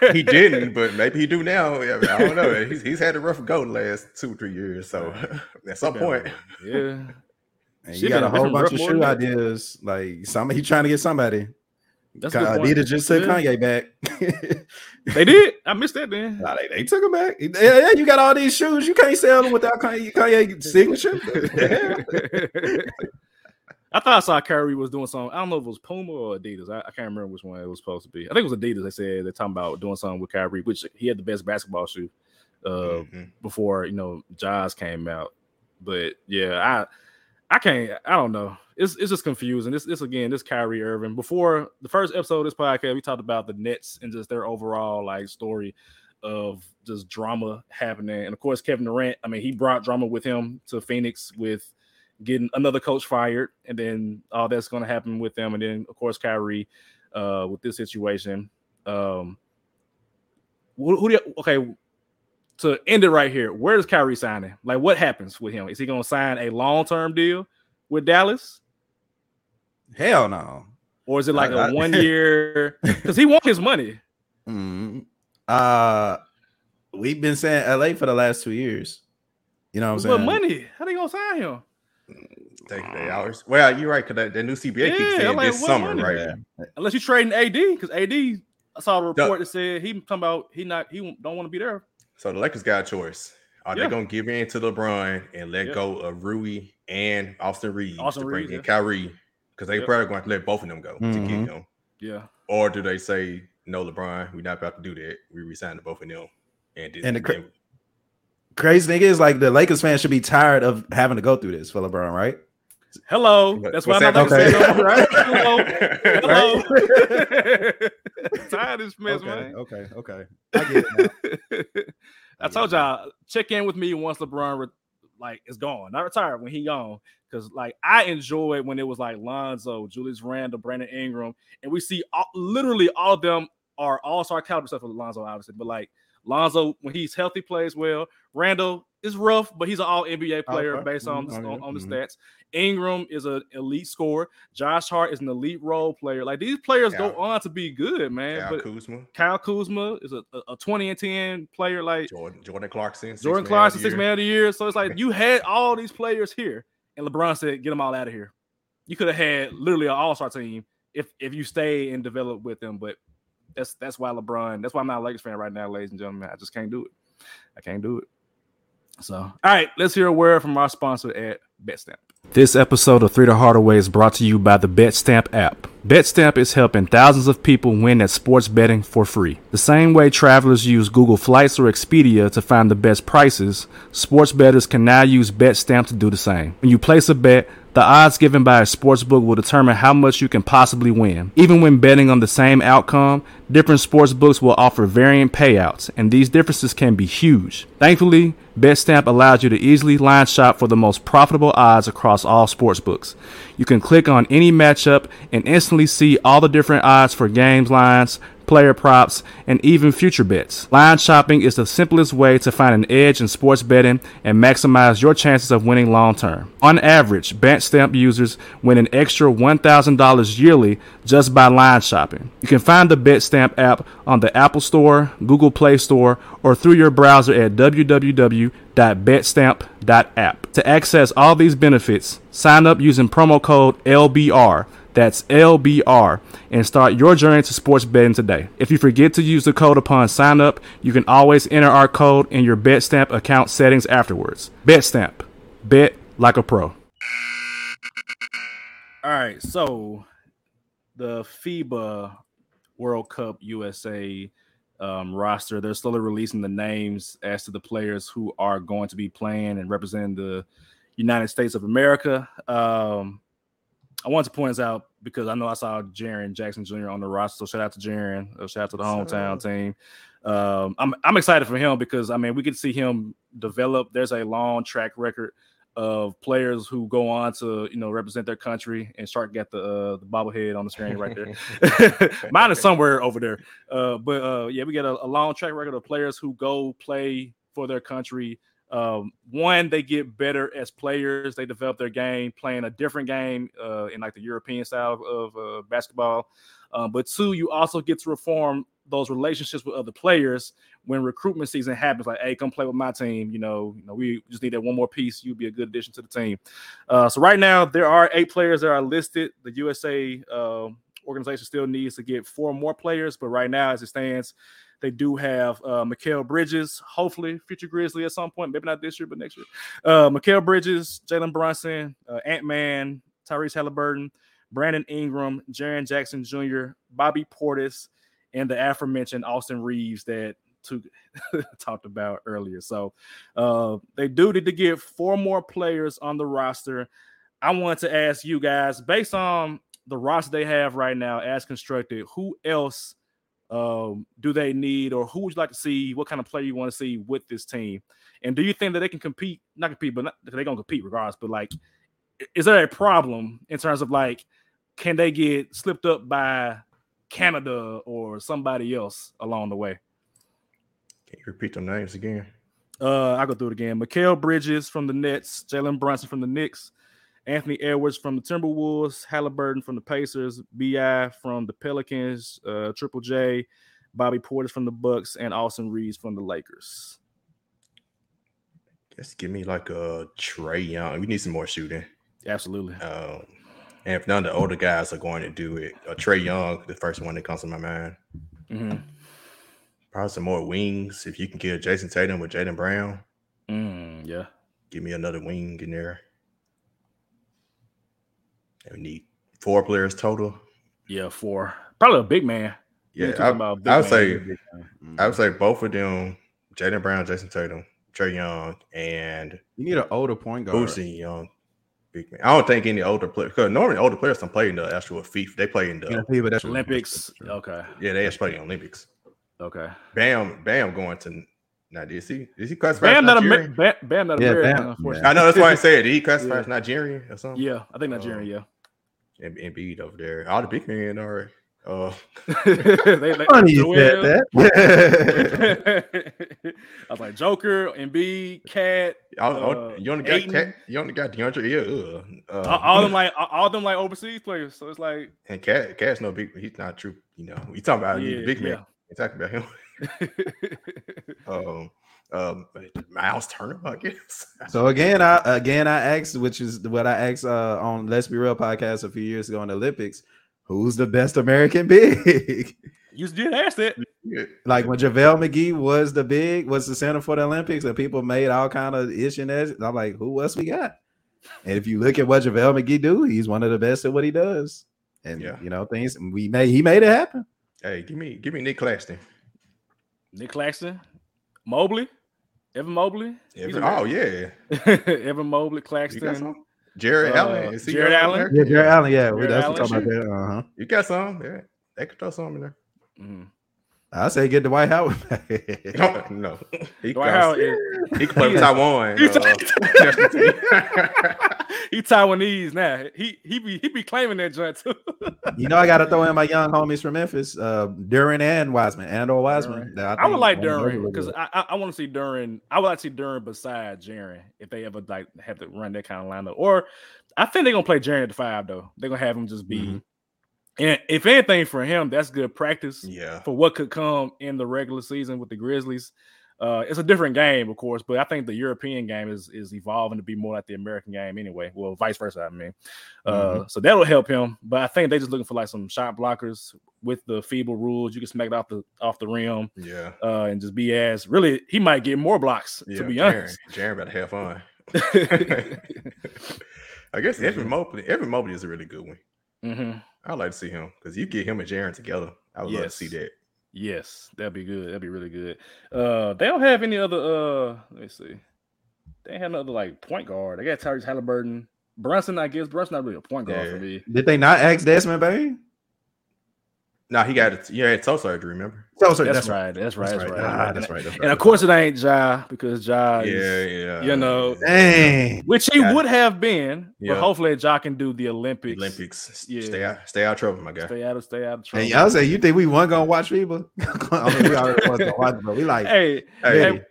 PR? He didn't, but maybe he do now. I, mean, I don't know. He's, he's had a rough go the last two three years. So at some point, yeah. And you got a whole bunch of shoe ideas. Like some he trying to get somebody. That's a good point. Adidas just took Kanye back. They did. I missed that then. Nah, they, they took him back. Yeah, yeah, you got all these shoes. You can't sell them without Kanye, Kanye signature. I thought I saw Kyrie was doing something. I don't know if it was Puma or Adidas. I, I can't remember which one it was supposed to be. I think it was Adidas. They said they're talking about doing something with Kyrie, which he had the best basketball shoe uh, Mhm. before you know Jaws came out. But yeah, I I can't. I don't know. It's it's just confusing. This this again. This Kyrie Irving. Before the first episode of this podcast, we talked about the Nets and just their overall like story of just drama happening. And of course, Kevin Durant. I mean, he brought drama with him to Phoenix with getting another coach fired, and then all that's going to happen with them. And then of course, Kyrie uh, with this situation. Um, who, who do you, okay? To end it right here, where does Kyrie signing? Like, what happens with him? Is he going to sign a long term deal with Dallas, Hell no. or is it like I- a I- one year? Because he wants his money. Mm. Uh we've been saying LA for the last two years. You know what I'm What saying? money? How they gonna sign him? Take the hours. Well, you're right because the new CBA keeps saying like, this summer, money? right? Yeah. Unless you're trading AD, because AD, I saw a No. report that said he talking about he not he don't want to be there. So the Lakers got a choice. Are Yeah. they gonna give in to LeBron and let Yeah. go of Rui and Austin Reaves Austin to bring Reaves, in yeah. Kyrie? Because they Yep. probably going to let both of them go to Mhm. get him. Yeah, Or do they say no, LeBron? We're not about to do that. We resign to both of them. And, then- And the cra- then- Crazy thing is like the Lakers fans should be tired of having to go through this for LeBron, right? Hello. That's why I'm not that? gonna say no. Okay. Hello, Right? hello. Tired of this mess, okay, man. okay, okay. I get it now. I told y'all check in with me once LeBron re- like is gone, not retired when he gone. Because like I enjoyed when it was like Lonzo, Julius Randle, Brandon Ingram, and we see all, literally all of them are all star caliber except for Lonzo, obviously. But like Lonzo, when he's healthy, plays well. Randle is rough, but he's an all NBA player Okay. based on, Mhm. the, Oh, on, on the Mhm. stats. Ingram is an elite scorer. Josh Hart is an elite role player. Like these players go on to be good, man. Kyle but Kuzma, Kyle Kuzma is a, a, a 20 and 10 player. Like Jordan, Jordan Clarkson, Jordan Clarkson, six man of the year. So it's like you had all these players here, and LeBron said, "Get them all out of here." You could have had literally an All Star team if if you stay and develop with them. But that's that's why LeBron. That's why I'm not a Lakers fan right now, ladies and gentlemen. I just can't do it. I can't do it. So, all right, let's hear a word from our sponsor at BetStamp. This episode of Three the Hardaway is brought to you by the BetStamp app. BetStamp is helping thousands of people win at sports betting for free. The same way travelers use Google Flights or Expedia to find the best prices, sports bettors can now use BetStamp to do the same. When you place a bet, the odds given by a sportsbook will determine how much you can possibly win. Even when betting on the same outcome, different sportsbooks will offer varying payouts, and these differences can be huge. Thankfully, BetStamp allows you to easily line shop for the most profitable odds across all sportsbooks. You can click on any matchup and instantly see all the different odds for games lines, player props, and even future bets. Line shopping is the simplest way to find an edge in sports betting and maximize your chances of winning long term. On average, BetStamp users win an extra $1,000 yearly just by line shopping. You can find the BetStamp app on the Apple Store, Google Play Store, or through your browser at www.betstamp.app. To access all these benefits, sign up using promo code LBR. That's LBR and start your journey to sports betting today. If you forget to use the code upon sign up, you can always enter our code in your BetStamp account settings afterwards. BetStamp. Bet like a pro. All right, so the FIBA World Cup USA um, roster, they're slowly releasing the names as to the players who are going to be playing and representing the United States of America. Um, I wanted to point this out because I know I saw Jaren Jackson Jr. on the roster. So shout out to Jaren. Uh, shout out to the hometown team. Um, I'm I'm excited for him because I mean we could see him develop. There's a long track record of players who go on to you know represent their country. And Shark got the uh, the bobblehead on the screen right there. Mine is somewhere over there. Uh, but uh, yeah, we got a, a long track record of players who go play for their country. Um, one, they get better as players. They develop their game playing a different game uh, in like the European style of uh, basketball. Um, but two, you also get to reform those relationships with other players when recruitment season happens. Like, hey, come play with my team. You know, you know, we just need that one more piece. You'd be a good addition to the team. Uh, so right now, there are eight players that are listed. The USA uh, organization still needs to get four more players, but right now, as it stands, they do have uh, Mikal Bridges, hopefully future Grizzly at some point, maybe not this year, but next year. Uh, Mikal Bridges, Jalen Brunson, uh, Ant Man, Tyrese Halliburton, Brandon Ingram, Jaren Jackson Jr., Bobby Portis, and the aforementioned Austin Reaves that took talked about earlier. So uh, they do need to get four more players on the roster. I want to ask you guys, based on the roster they have right now as constructed, who else um, do they need, or who would you like to see? What kind of player you want to see with this team? And do you think that they can compete? Not compete, but they're gonna compete regardless. But like, is there a problem in terms of like, can they get slipped up by Canada or somebody else along the way? Can you repeat them names again? Uh, I go through it again. Mikal Bridges from the Nets, Jalen Brunson from the Knicks, Anthony Edwards from the Timberwolves, Halliburton from the Pacers, Bi from the Pelicans, uh, Triple J, Bobby Portis from the Bucks, and Austin Reaves from the Lakers. Just give me like a Trae Young. We need some more shooting. Absolutely. Um, and if none of the older guys are going to do it, a Trae Young, the first one that comes to my mind. Mhm. Probably some more wings. If you can get Jayson Tatum with Jaylen Brown, Mm, yeah. give me another wing in there. And we need four players total. Yeah, four. Probably a big man. Yeah, I, about big I would man, say big man. I would say both of them, Jaylen Brown, Jayson Tatum, Trae Young, and You need an older point guard. Boosie Young. Big man. I don't think any older players because normally older players don't play in the actual FIBA. They play in the Yeah, people, that's Olympics. Okay. yeah, they actually play in the Olympics. Okay. Bam, Bam going to now. Did he? Did he classify? Bam as not, Nigerian? Amer- Bam, Bam not Yeah, American, Bam- unfortunately. I know that's why I said. Did he classify Yeah. as Nigerian or something? Yeah, I think oh. Nigerian, yeah. And Embiid over there. All the big men are. Uh, they, they, Funny you said that. I was like Joker, Embiid, Cat, all- all- Uh, you only got Ayton. Cat, you only got DeAndre. Yeah, uh, all, all them like all, all them like overseas players. So it's like And Cat, Cat's no big. He's not true. You know, we talking about Yeah, the big man. yeah. We talking about him. um, um, Miles Turner, I guess. So again, I again I asked, which is what I asked uh, on Let's Be Real podcast a few years ago in the Olympics. Who's the best American big? you just did ask that. Like when JaVale McGee was the big, was the center for the Olympics, and people made all kind of ish and that. I'm like, who else we got? And if you look at what JaVale McGee do, he's one of the best at what he does. And Yeah. you know, things we made he made it happen. Hey, give me, give me Nick Claxton. Nick Claxton, Mobley, Evan Mobley. Evan- oh yeah, Evan Mobley, Claxton. some. Jared Uh, Allen. Is he Jared Allen? Yeah, Jared Allen, yeah, we Jared that's Allen, what talking about that. Uh-huh. You got some. Yeah, they could throw some in there. Mhm. I say get the Dwight Howard. No, no. He, Dwight can, Howard is- he can play with Taiwan. He's- uh, national he Taiwanese now. He he be he be claiming that joint too. you know, I got to throw in my young homies from Memphis, uh, Duren and Wiseman, and or Wiseman. Duren. that I, would like one of those Duren because. I I, I want to see Duren. I would like to see Duren beside Jaren if they ever like have to run that kind of lineup. Or I think they're gonna play Jaren at the five though. They're gonna have him just be. Mhm. And if anything for him, that's good practice yeah. for what could come in the regular season with the Grizzlies. Uh, it's a different game, of course, but I think the European game is is evolving to be more like the American game anyway. Well, vice versa, I mean. Uh, so that'll help him. But I think they're just looking for like some shot blockers with the FIBA rules. You can smack it off the off the rim Yeah. uh, and just be as really. He might get more blocks Yeah. to be Jaren, honest. Jaren about to have fun. I guess Evan Mobley. Evan Mobley is a really good one. Mhm. I'd like to see him because you get him and Jaren together. I would love to see that. Yes, that'd be good. That'd be really good. Uh, they don't have any other. Uh, let me see. They have another like point guard. They got Tyrese Halliburton, Brunson. I guess Brunson not really a point guard for me. Did they not ask Desmond Bane? No, he got it. Yeah, toe surgery. Remember? So, sorry, That's, right. That's right. That's right. Ah, that's right. That's right. And of course, it ain't Ja because Ja, Yeah, is, yeah. you know, Dang. which he Got it. would have been, Yeah. but hopefully Ja can do the Olympics. Olympics. Yeah. Stay out. Stay out of trouble, my guy. Stay out of stay out of trouble. And y'all say you think we weren't gonna watch FIBA? I mean, we already was gonna watch, but we like, hey, Hey, hey,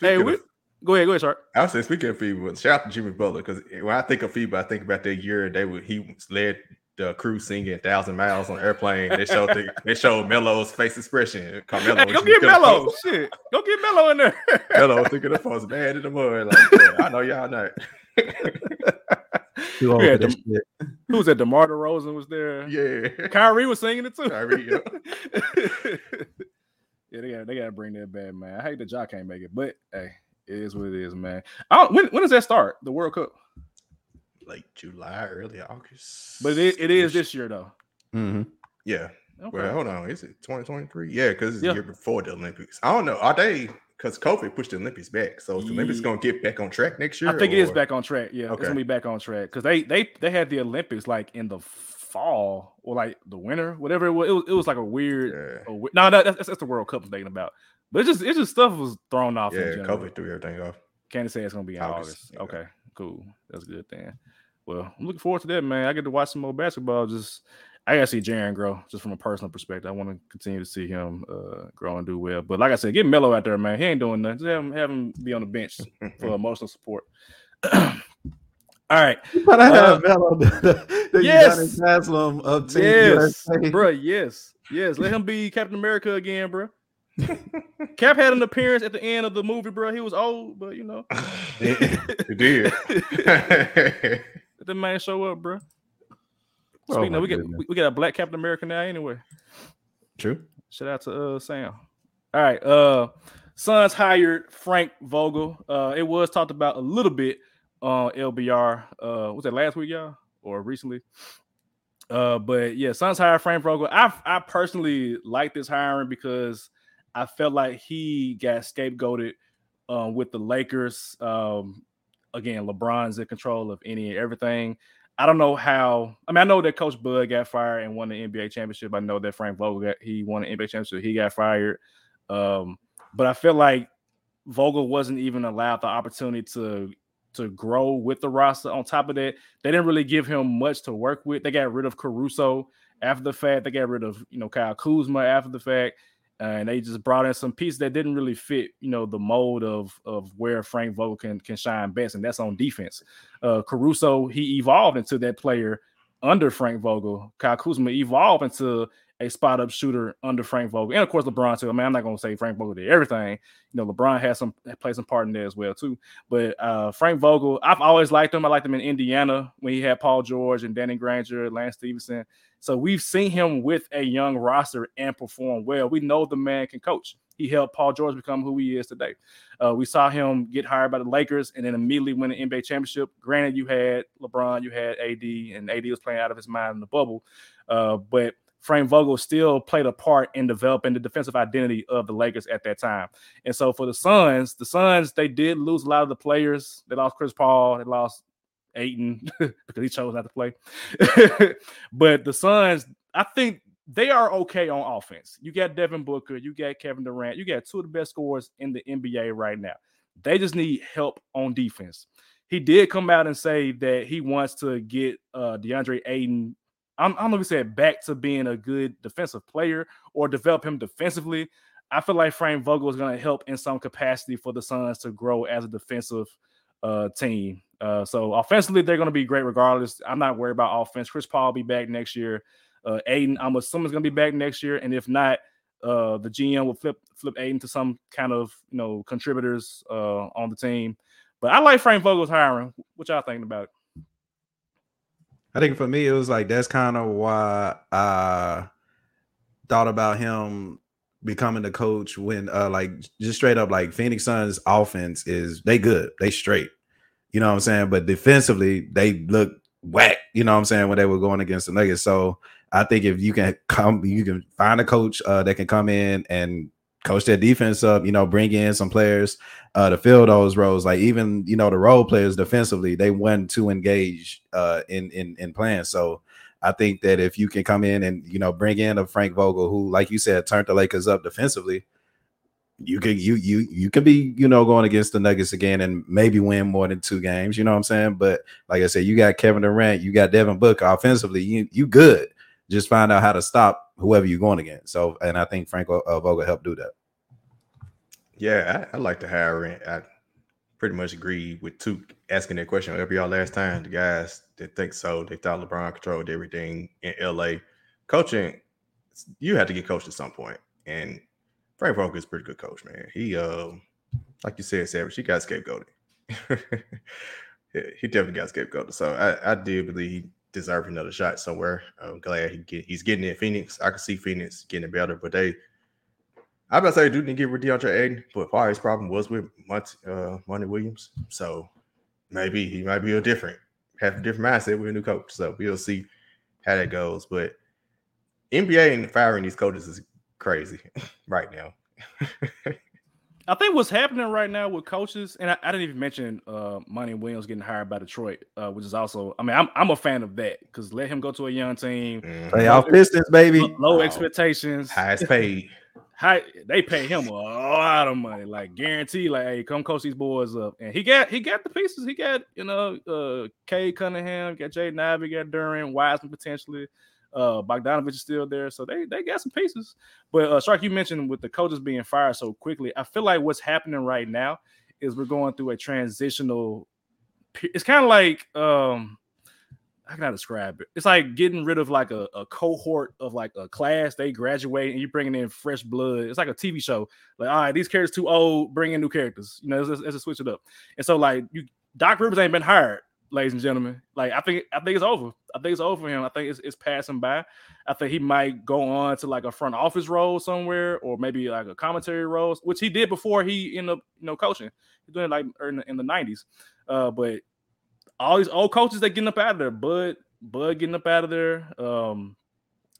hey, we, go ahead, go ahead, Shark. I was saying, speaking of FIBA, shout out to Jimmy Butler because when I think of FIBA, I think about that year they would he led the crew singing "Thousand Miles" on airplane. They showed the, they showed Melo's face expression. Carmelo, Hey, go get Melo. Shit, go get Melo in there. Melo thinking the phone was bad in the mud. Like, yeah, I know y'all not. too old Yeah, for this them- shit. Who was that? DeMar DeRozan was there. Yeah, Kyrie was singing it too. Kyrie, yeah. yeah, they got they got to bring that back, man. I hate that Jock can't make it, but hey, it is what it is, man. I when when does that start? The World Cup. Late July, early August. But it, it is this year though. Mhm. Yeah. Okay. Well, hold on. Is it 2023? Yeah, because it's Yeah. the year before the Olympics. I don't know. Are they because COVID pushed the Olympics back? So is the Olympics Ye- gonna get back on track next year? I think it is back on track. Yeah, it's gonna be back on track because they they they had the Olympics like in the fall or like the winter, whatever it was. It was, it was like a weird. Yeah. a no, that, that's, that's the World Cup I'm thinking about. But it's just it's just stuff was thrown off. Yeah, general. COVID threw everything off. Can't say it's gonna be in August, August. yeah. Okay, cool. That's a good then. Well, I'm looking forward to that, man. I get to watch some more basketball. Just I gotta see Jaren grow, just from a personal perspective. I want to continue to see him uh, grow and do well. But like I said, get Melo out there, man. He ain't doing nothing. Just have him, have him be on the bench for emotional support. All right. But I Uh, have Melo, the, the yes. Haslem of Team Yes, USA. bro. Yes, yes. Let him be Captain America again, bro. Cap had an appearance at the end of the movie, bro. He was old, but you know, It did. the man show up, bro. Oh Speaking of, we get goodness. we got a black Captain America now, anyway. True. Shout out to uh Sam. All right, uh, Suns hired Frank Vogel. Uh, it was talked about a little bit on LBR. Uh, was that last week, y'all, or recently? Uh, but yeah, Suns hired Frank Vogel. I I personally like this hiring because I felt like he got scapegoated um, with the Lakers. Um, again, LeBron's in control of any and everything. I don't know how. I mean, I know that Coach Bud got fired and won the NBA championship. I know that Frank Vogel got he won the NBA championship. He got fired. Um, but I feel like Vogel wasn't even allowed the opportunity to to grow with the roster. On top of that, they didn't really give him much to work with. They got rid of Caruso after the fact. They got rid of you know Kyle Kuzma after the fact, and they just brought in some pieces that didn't really fit you know the mold of of where Frank Vogel can can shine best, and that's on defense. Uh, Caruso he evolved into that player under Frank Vogel. Kyle Kuzma evolved into a spot up shooter under Frank Vogel, and of course LeBron too. I mean, I'm not gonna say Frank Vogel did everything. You know, LeBron has some played some part in there as well too. But uh, Frank Vogel, I've always liked him. I liked him in Indiana when he had Paul George and Danny Granger, Lance Stephenson. So we've seen him with a young roster and perform well. We know the man can coach. He helped Paul George become who he is today. Uh, we saw him get hired by the Lakers and then immediately win the NBA championship. Granted, you had LeBron, you had AD, and AD was playing out of his mind in the bubble. Uh, but Frank Vogel still played a part in developing the defensive identity of the Lakers at that time. And so for the Suns, the Suns, they did lose a lot of the players. They lost Chris Paul, they lost Ayton because he chose not to play. but the Suns, I think they are okay on offense. You got Devin Booker, you got Kevin Durant, you got two of the best scorers in the NBA right now. They just need help on defense. He did come out and say that he wants to get uh, DeAndre Ayton. I don't I don't know if he said back to being a good defensive player or develop him defensively. I feel like Frank Vogel is going to help in some capacity for the Suns to grow as a defensive uh, team. Uh, so offensively, they're going to be great regardless. I'm not worried about offense. Chris Paul will be back next year. Uh, Ayton, I'm assuming is going to be back next year, and if not, uh, the GM will flip flip Ayton to some kind of you know contributors uh, on the team. But I like Frank Vogel's hiring. What y'all thinking about? I think for me, it was like that's kind of why I thought about him becoming the coach when uh like just straight up like Phoenix Suns offense is they good, they straight. You know what I'm saying? But defensively, they look whack, you know what I'm saying, when they were going against the Nuggets. So I think if you can come, you can find a coach uh, that can come in and coach their defense up, you know, bring in some players uh, to fill those roles. Like even you know the role players defensively, they want to engage uh, in in in playing. So I think that if you can come in and you know bring in a Frank Vogel who, like you said, turned the Lakers up defensively, you can you you you can be you know going against the Nuggets again and maybe win more than two games. You know what I'm saying? But like I said, you got Kevin Durant, you got Devin Booker offensively. You you good. Just find out how to stop whoever you're going against. So, and I think Frank uh, Vogel helped do that. Yeah, I, I like the hiring. I pretty much agree with two asking that question every y'all last time. The guys that think so, they thought LeBron controlled everything in LA. Coaching, you have to get coached at some point. And Frank Vogel is a pretty good coach, man. He um, like you said, Savage, he got scapegoated. He definitely got scapegoated. So I, I did believe he deserved another shot somewhere. I'm glad he get he's getting it. Phoenix. I can see Phoenix getting better, but they I'm about to say didn't get rid of DeAndre Ayton, but part of his problem was with Monty, uh, Monty Williams. So maybe he might be a different have a different mindset with a new coach. So we'll see how that goes. But NBA and firing these coaches is crazy right now. I think what's happening right now with coaches, and I, I didn't even mention uh, Monty Williams getting hired by Detroit, uh, which is also, I mean, I'm, I'm a fan of that because let him go to a young team, Mhm. Playoff Pistons, baby. low, low Wow. expectations. Highest paid. High, they pay him a lot of money, like guarantee, like, hey, come coach these boys up. And he got he got the pieces. He got, you know, uh Cade Cunningham, got Jay Ivey, got Duren, Wiseman potentially. Uh Bogdanovic is still there. So they they got some pieces. But uh Shark, you mentioned with the coaches being fired so quickly. I feel like what's happening right now is we're going through a transitional it's kind of like um I describe it? It's like getting rid of like a, a cohort of like a class. They graduate and you're bringing in fresh blood. It's like a TV show. Like, all right, these characters too old. Bring in new characters. You know, let's, switch it up. And so, like, you Doc Rivers ain't been hired, ladies and gentlemen. Like, I think I think it's over. I think it's over for him. I think it's, it's passing by. I think he might go on to like a front office role somewhere, or maybe like a commentary role, which he did before he ended up, you know, coaching. He's doing it like in the, in the 90s. Uh, but all these old coaches that getting up out of there. Bud, Bud getting up out of there. Um,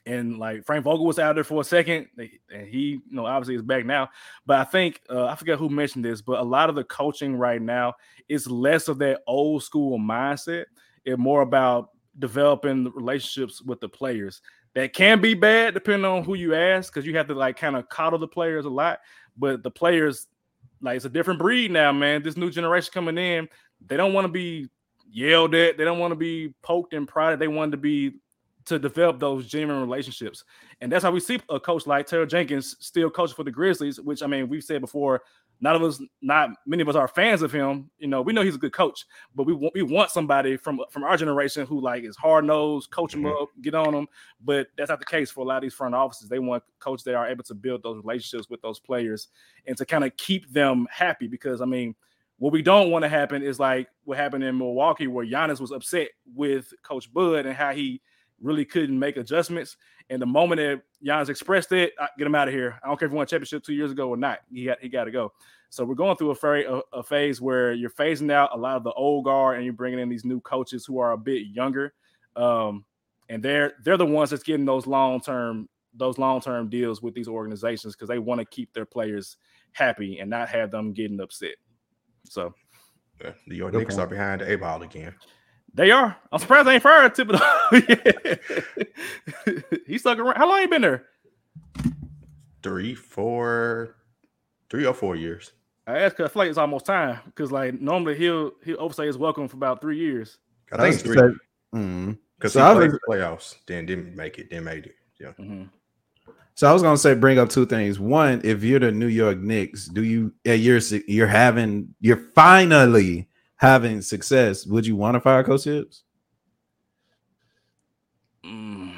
and like Frank Vogel was out there for a second, and he, you know, obviously is back now. But I think uh, I forget who mentioned this, but a lot of the coaching right now is less of that old school mindset. It's more about developing relationships with the players. That can be bad depending on who you ask, because you have to like kind of coddle the players a lot. But the players, like it's a different breed now, man. This new generation coming in, they don't want to be yelled at. They don't want to be poked and prodded. They want to be to develop those genuine relationships. And that's how we see a coach like Taylor Jenkins still coaching for the Grizzlies, which I mean, we've said before, none of us, not many of us are fans of him. You know, we know he's a good coach, but we want we want somebody from from our generation who like is hard nosed, coach him Mhm. up, get on them. But that's not the case for a lot of these front offices. They want coaches that are able to build those relationships with those players and to kind of keep them happy. Because I mean, what we don't want to happen is like what happened in Milwaukee, where Giannis was upset with Coach Bud and how he really couldn't make adjustments. And the moment that Giannis expressed it, "I- get him out of here. I don't care if he won a championship two years ago or not. He got he got to go. So we're going through a, fa- a, a phase where you're phasing out a lot of the old guard and you're bringing in these new coaches who are a bit younger. Um, and they're they're the ones that's getting those long term those long term deals with these organizations because they want to keep their players happy and not have them getting upset. So Yeah, New York Good Knicks are behind the A ball again. they are. I'm surprised they ain't fired Thibodeau. He's stuck around. How long you been there? Three, four, three or four years. I asked 'cause I feel like it's almost time because like normally he'll he'll overstay his welcome for about three years. I think it's three Mm. because So he I played was- the playoffs, then didn't make it, then made it. Yeah. Mhm. So I was gonna say, bring up two things. One, if you're the New York Knicks, do you? Yeah, you're you're having, you're finally having success. Would you want to fire Coach Thibs? Mm.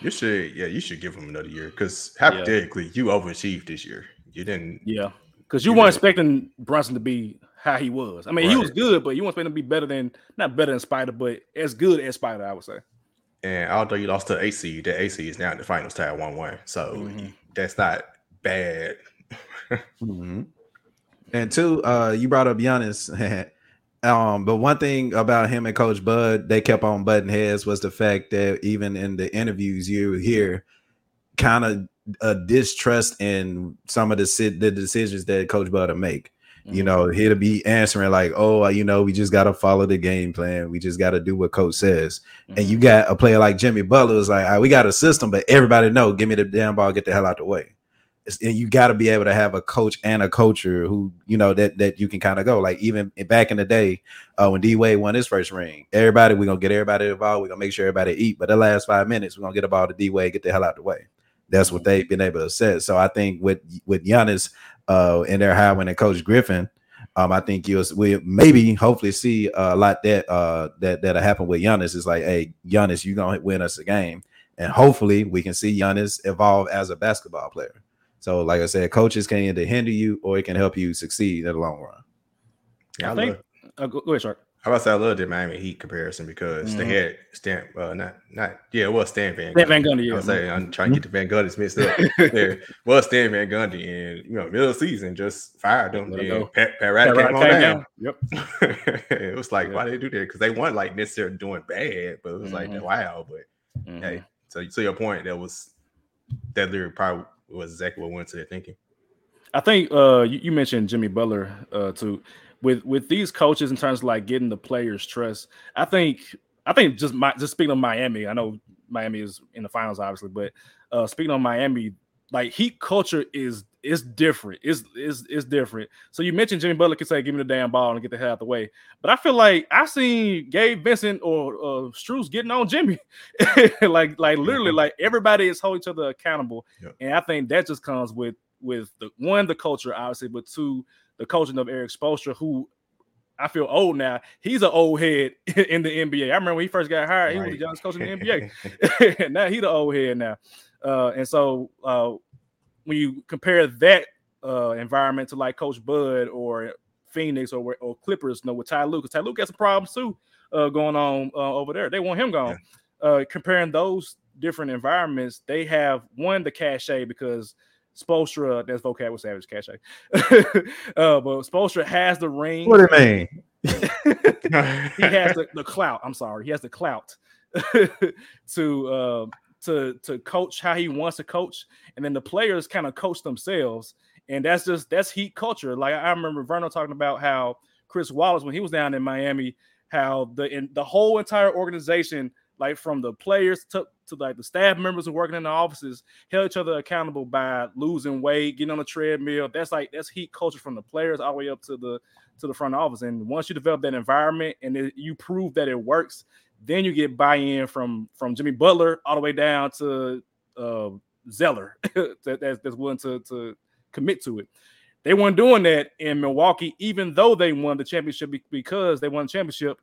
You should, yeah, you should give him another year because hypothetically, you overachieved this year. You didn't. Yeah, because you Yeah. weren't expecting Brunson to be how he was. I mean, he was good, but you weren't expecting to be better than not better than Spider, but as good as Spider, I would say. And although you lost to AC, the AC is now in the finals tied one one. So Mhm. that's not bad. Mhm. And two, uh, you brought up Giannis. um, but one thing about him and Coach Bud, they kept on butting heads was the fact that even in the interviews you hear kind of a distrust in some of the the decisions that Coach Bud will make. You Mhm. know, he'll be answering like, "Oh, you know, we just got to follow the game plan. We just got to do what coach says." And Mm-hmm. you got a player like Jimmy Butler is like, "All right, "We got a system, but everybody know, give me the damn ball, get the hell out the way." It's, and you got to be able to have a coach and a coacher who you know that that you can kind of go like even back in the day uh, when D Wade won his first ring. Everybody, we're gonna get everybody involved. We're gonna make sure everybody eat. But the last five minutes, we're gonna get the ball to D Wade, get the hell out the way. That's what they've been able to set. So I think with with Giannis uh, and their hiring a Coach Griffin, um, I think you'll we maybe hopefully see a lot that uh that that'll happen with Giannis. Is like, hey, Giannis, you gonna win us a game, and hopefully we can see Giannis evolve as a basketball player. So, like I said, coaches can either hinder you or it can help you succeed in the long run. Yeah, I, I think- love, Uh, go, go ahead, Shark. How about I love the Miami Heat comparison because they Mhm. had Stan, uh, not not yeah, it was Stan Van. Stan Van Gundy, I yeah. was saying I'm trying to get the Van Gundy's mixed up. yeah, was Stan Van Gundy, and you know, middle of the season just fired them. And. Pat, Pat Pat came on came down. Yep. it was like, Yeah. why they do that? Because they weren't like necessarily doing bad, but it was like, Mhm. wow. But Mhm. hey, so to your point, that was that literally probably was exactly what went to their thinking. I think uh you, you mentioned Jimmy Butler uh too. With with these coaches in terms of like getting the players' trust, I think I think just my just speaking of Miami, I know Miami is in the finals, obviously, but uh speaking of Miami, like heat culture is is different. Is is is different. So you mentioned Jimmy Butler could say, "Give me the damn ball and get the hell out the way." But I feel like I seen Gabe Vincent or uh, Strus getting on Jimmy, like like literally, Mhm. like everybody is holding each other accountable, Yep. and I think that just comes with with the one the culture obviously, but two the coaching of Erik Spoelstra, who I feel old now. He's an old head in the NBA. I remember when he first got hired, he was the youngest coach in the NBA. now he's the old head now. Uh, and so uh, when you compare that uh, environment to like Coach Bud or Phoenix or or Clippers, you know, with Ty Lue, because Ty Lue got some problems too uh, going on uh, over there. They want him gone. Uh, comparing those different environments, they have one the cachet because Spoelstra, that's vocab with Savage Cash. uh, but Spoelstra has the ring What do you mean? he has the, the clout. I'm sorry, he has the clout to uh, to to coach how he wants to coach, and then the players kind of coach themselves, and that's just that's heat culture. Like I remember Verno talking about how Chris Wallace when he was down in Miami, how the in, the whole entire organization, like from the players to to like the staff members who working in the offices, held each other accountable by losing weight, getting on the treadmill. That's like that's heat culture from the players all the way up to the to the front office. And once you develop that environment and it, you prove that it works, then you get buy-in from from Jimmy Butler all the way down to uh, Zeller that, that's, that's willing to to commit to it. They weren't doing that in Milwaukee, even though they won the championship because they won the championship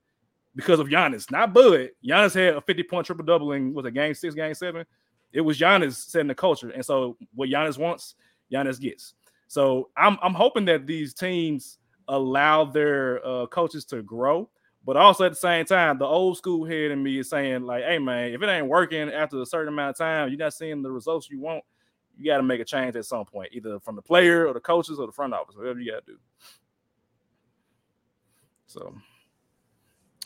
because of Giannis, not Bud. Giannis had a 50 point triple double in was a game six, game seven. It was Giannis setting the culture. And so what Giannis wants, Giannis gets. So I'm I'm hoping that these teams allow their uh, coaches to grow, but also at the same time, the old school head in me is saying, like, hey man, if it ain't working after a certain amount of time, you're not seeing the results you want, you got to make a change at some point, either from the player or the coaches or the front office, whatever you got to do. So,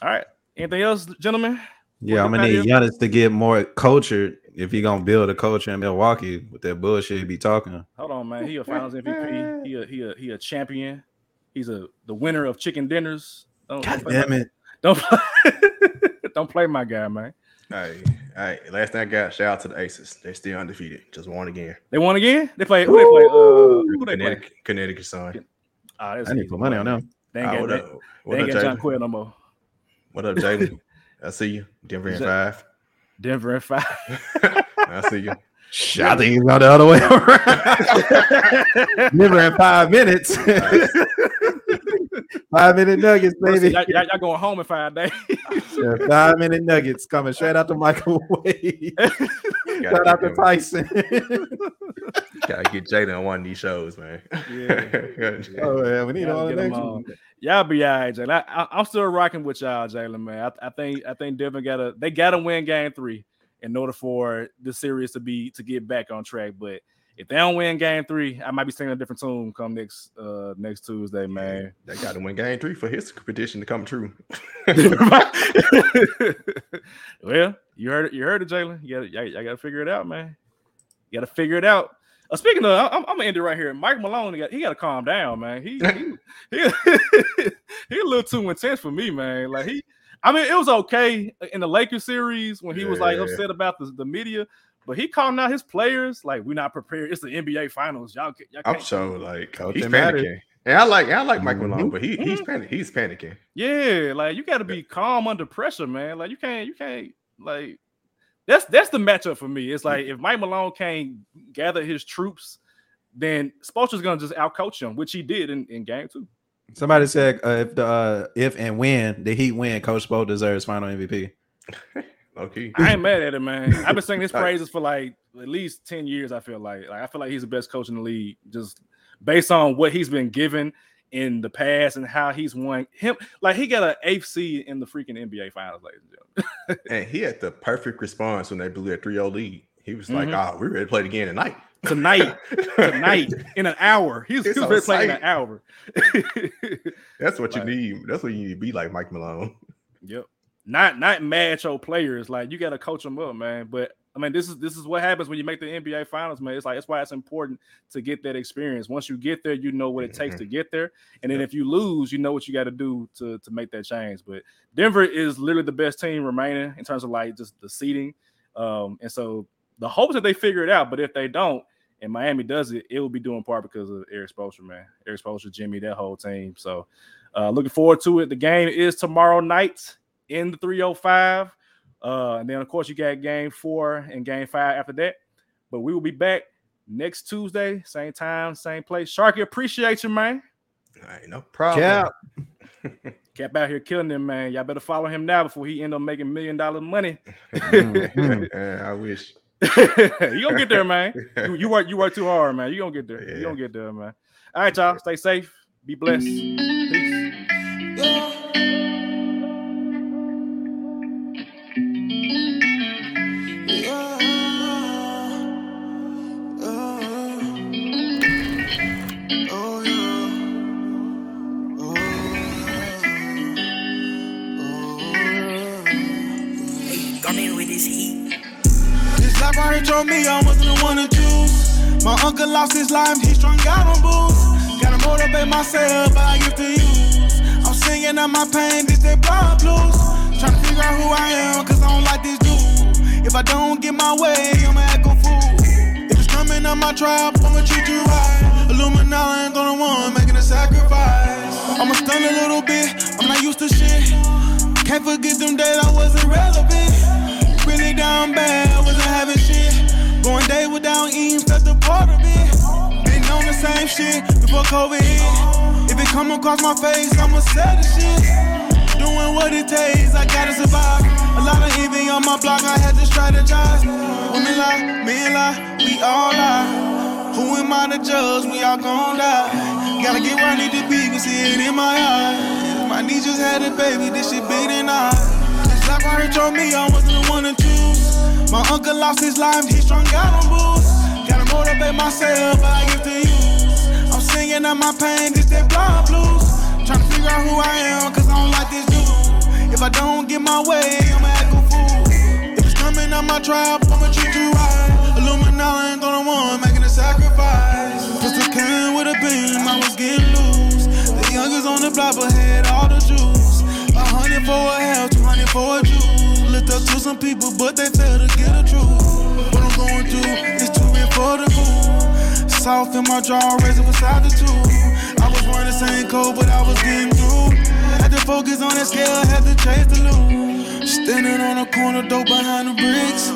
all right. Anything else, gentlemen? Yeah, I'm gonna about need Giannis to get more cultured if he gonna build a culture in Milwaukee with that bullshit he be talking. Hold on, man. He a Finals MVP. He a he a he a champion. He's a the winner of chicken dinners. Don't, God don't damn my- it! Don't play, don't play my guy, man. Hey, hey, last thing I got, shout out to the Aces. They're still undefeated. Just won again. They won again. They play. Who they play? Uh, who they play? Connecticut, Connecticut Sun. Ah, I need to put money on them. They ain't Ah, got, they, they ain't up, got John Jalen? Quill no more. What up, Jalen? I see you. Denver in five. Denver and five. I see you. Shit, I think he's going the other way around. Never in five minutes. Five minute nuggets, baby. y'all, y'all- y'all going home in five days. Yeah, five minute nuggets coming straight out the microwave. Shout out to Tyson. gotta get Jalen on one of these shows, man. Yeah. oh yeah, we need all the get 'em next on. Y'all be all right, Jalen. I, I, I'm still rocking with y'all, Jalen. Man, I, I think I think Denver got to they got to win Game Three in order for the series to be to get back on track. But if they don't win Game Three, I might be singing a different tune come next uh next Tuesday, man. They got to win game three for his petition to come true. well, you heard it. You heard it, Jalen. You got to you got to figure it out, man. You got to figure it out. Uh, speaking of, I'm, I'm gonna end it right here. Mike Malone, he got, he got to calm down, man. He he, he he a little too intense for me, man. Like he, I mean, it was okay in the Lakers series when he was like upset about the, the media, but he calling out his players like we're not prepared. It's the NBA Finals, y'all. y'all I'm can't. so like Coach he's panicking. And I like I like Mike. Malone, but he he's Mhm. panic he's panicking. Yeah, like you got to be calm under pressure, man. Like you can't, you can't, like that's that's the matchup for me. It's like if Mike Malone can't gather his troops, then Spoelstra's gonna just outcoach him, which he did in, in game two. Somebody said uh, if the uh, if and when the Heat win, Coach Spo deserves final MVP. Okay. I ain't mad at him, man. I've been singing his praises for like at least 10 years. I feel like like I feel like he's the best coach in the league, just based on what he's been given in the past and how he's won him like he got an eighth seed in the freaking NBA finals, ladies and gentlemen. and he had the perfect response when they blew that 3 0 lead. He was like, Mhm. "Ah, we're ready to play it again tonight." Tonight, tonight, in an hour. He's, he's on been playing in an hour. That's what you need. That's what you need to be like Mike Malone. Yep. Not not mad your players. Like you gotta coach them up, man. But I mean, this is this is what happens when you make the NBA finals, man. It's like that's why it's important to get that experience. Once you get there, you know what it takes to get there. And then if you lose, you know what you got to do to to make that change. But Denver is literally the best team remaining in terms of like just the seating. Um, and so the hopes that they figure it out, but if they don't, and Miami does it, it will be doing part because of Erik Spoelstra, man. Erik Spoelstra, Jimmy, that whole team. So uh, looking forward to it. The game is tomorrow night in the 305. Uh, and then, of course, you got game four and game five after that. But we will be back next Tuesday, same time, same place. Sharky, appreciate you, man. Ain't no problem. Cap. Kept out here killing him, man. Y'all better follow him now before he end up making million dollar money. Yeah, I wish. you gonna get there, man. You, you work you work too hard, man. You gonna get there. You Yeah. gonna get there, man. All right, y'all. Stay safe. Be blessed. Peace. Told me I wasn't the one to choose. My uncle lost his life, he strung out on booze. Gotta motivate myself, but I give to use. I'm singing out my pain, this that blind blues. Trying to figure out who I am, cause I don't like this dude. If I don't get my way, I'ma act a fool. If it's coming on my tribe, I'ma treat you right. Illuminati ain't gonna want making a sacrifice. I'ma stun a little bit, I'm not used to shit. Can't forget them days I wasn't relevant. Really down bad, shit. Day without eating, felt a part of it. Been on the same shit before COVID hit. If it come across my face, I'ma sell the shit. Doing what it takes, I gotta survive. A lot of envy on my block, I had to strategize. Women lie, men lie, we all lie. Who am I to judge? We all gon' die. Gotta get where I need to be, can see it in my eyes. My niece just had a baby, this shit big than I. Right here told me I wasn't the one to choose. My uncle lost his life, he strung out on booze. Gotta motivate myself, but I give to use. I'm singing out my pain, this that blind blues. Trying to figure out who I am, cause I don't like this dude. If I don't get my way, I'ma act a fool. If it's coming on my tribe, I'ma treat you right. Illuminati ain't gonna want making a sacrifice. Pistol came with a beam, I was getting loose. The youngest on the block, but had all the juice. A hundred for a half, for a juice. Looked up to some people, but they failed to get a truth. What I'm going through is too real for the fool. Soft in my jaw, razor beside the tool. I was wearing the same coat, but I was getting through. Had to focus on that scale, had to chase the loot. Standing on a corner, dope behind the bricks.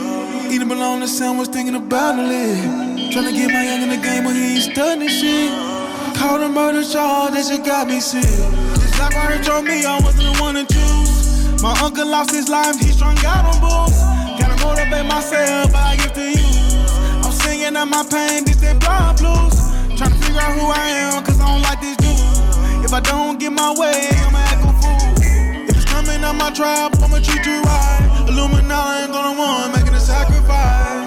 Eating the sandwich, thinking about the lid. Trying to get my young in the game, but he ain't studying shit. Caught a murder charge, that shit got me sick. This life right told me I wasn't the one to choose. My uncle lost his life, he strung out on booze. Gotta motivate myself, I give to you. I'm singing out my pain, this that blind blues. Trying to figure out who I am, cause I don't like this dude. If I don't get my way, I'ma act a fool. If it's coming on my tribe, I'ma treat you right. Illuminati ain't gonna want making a sacrifice.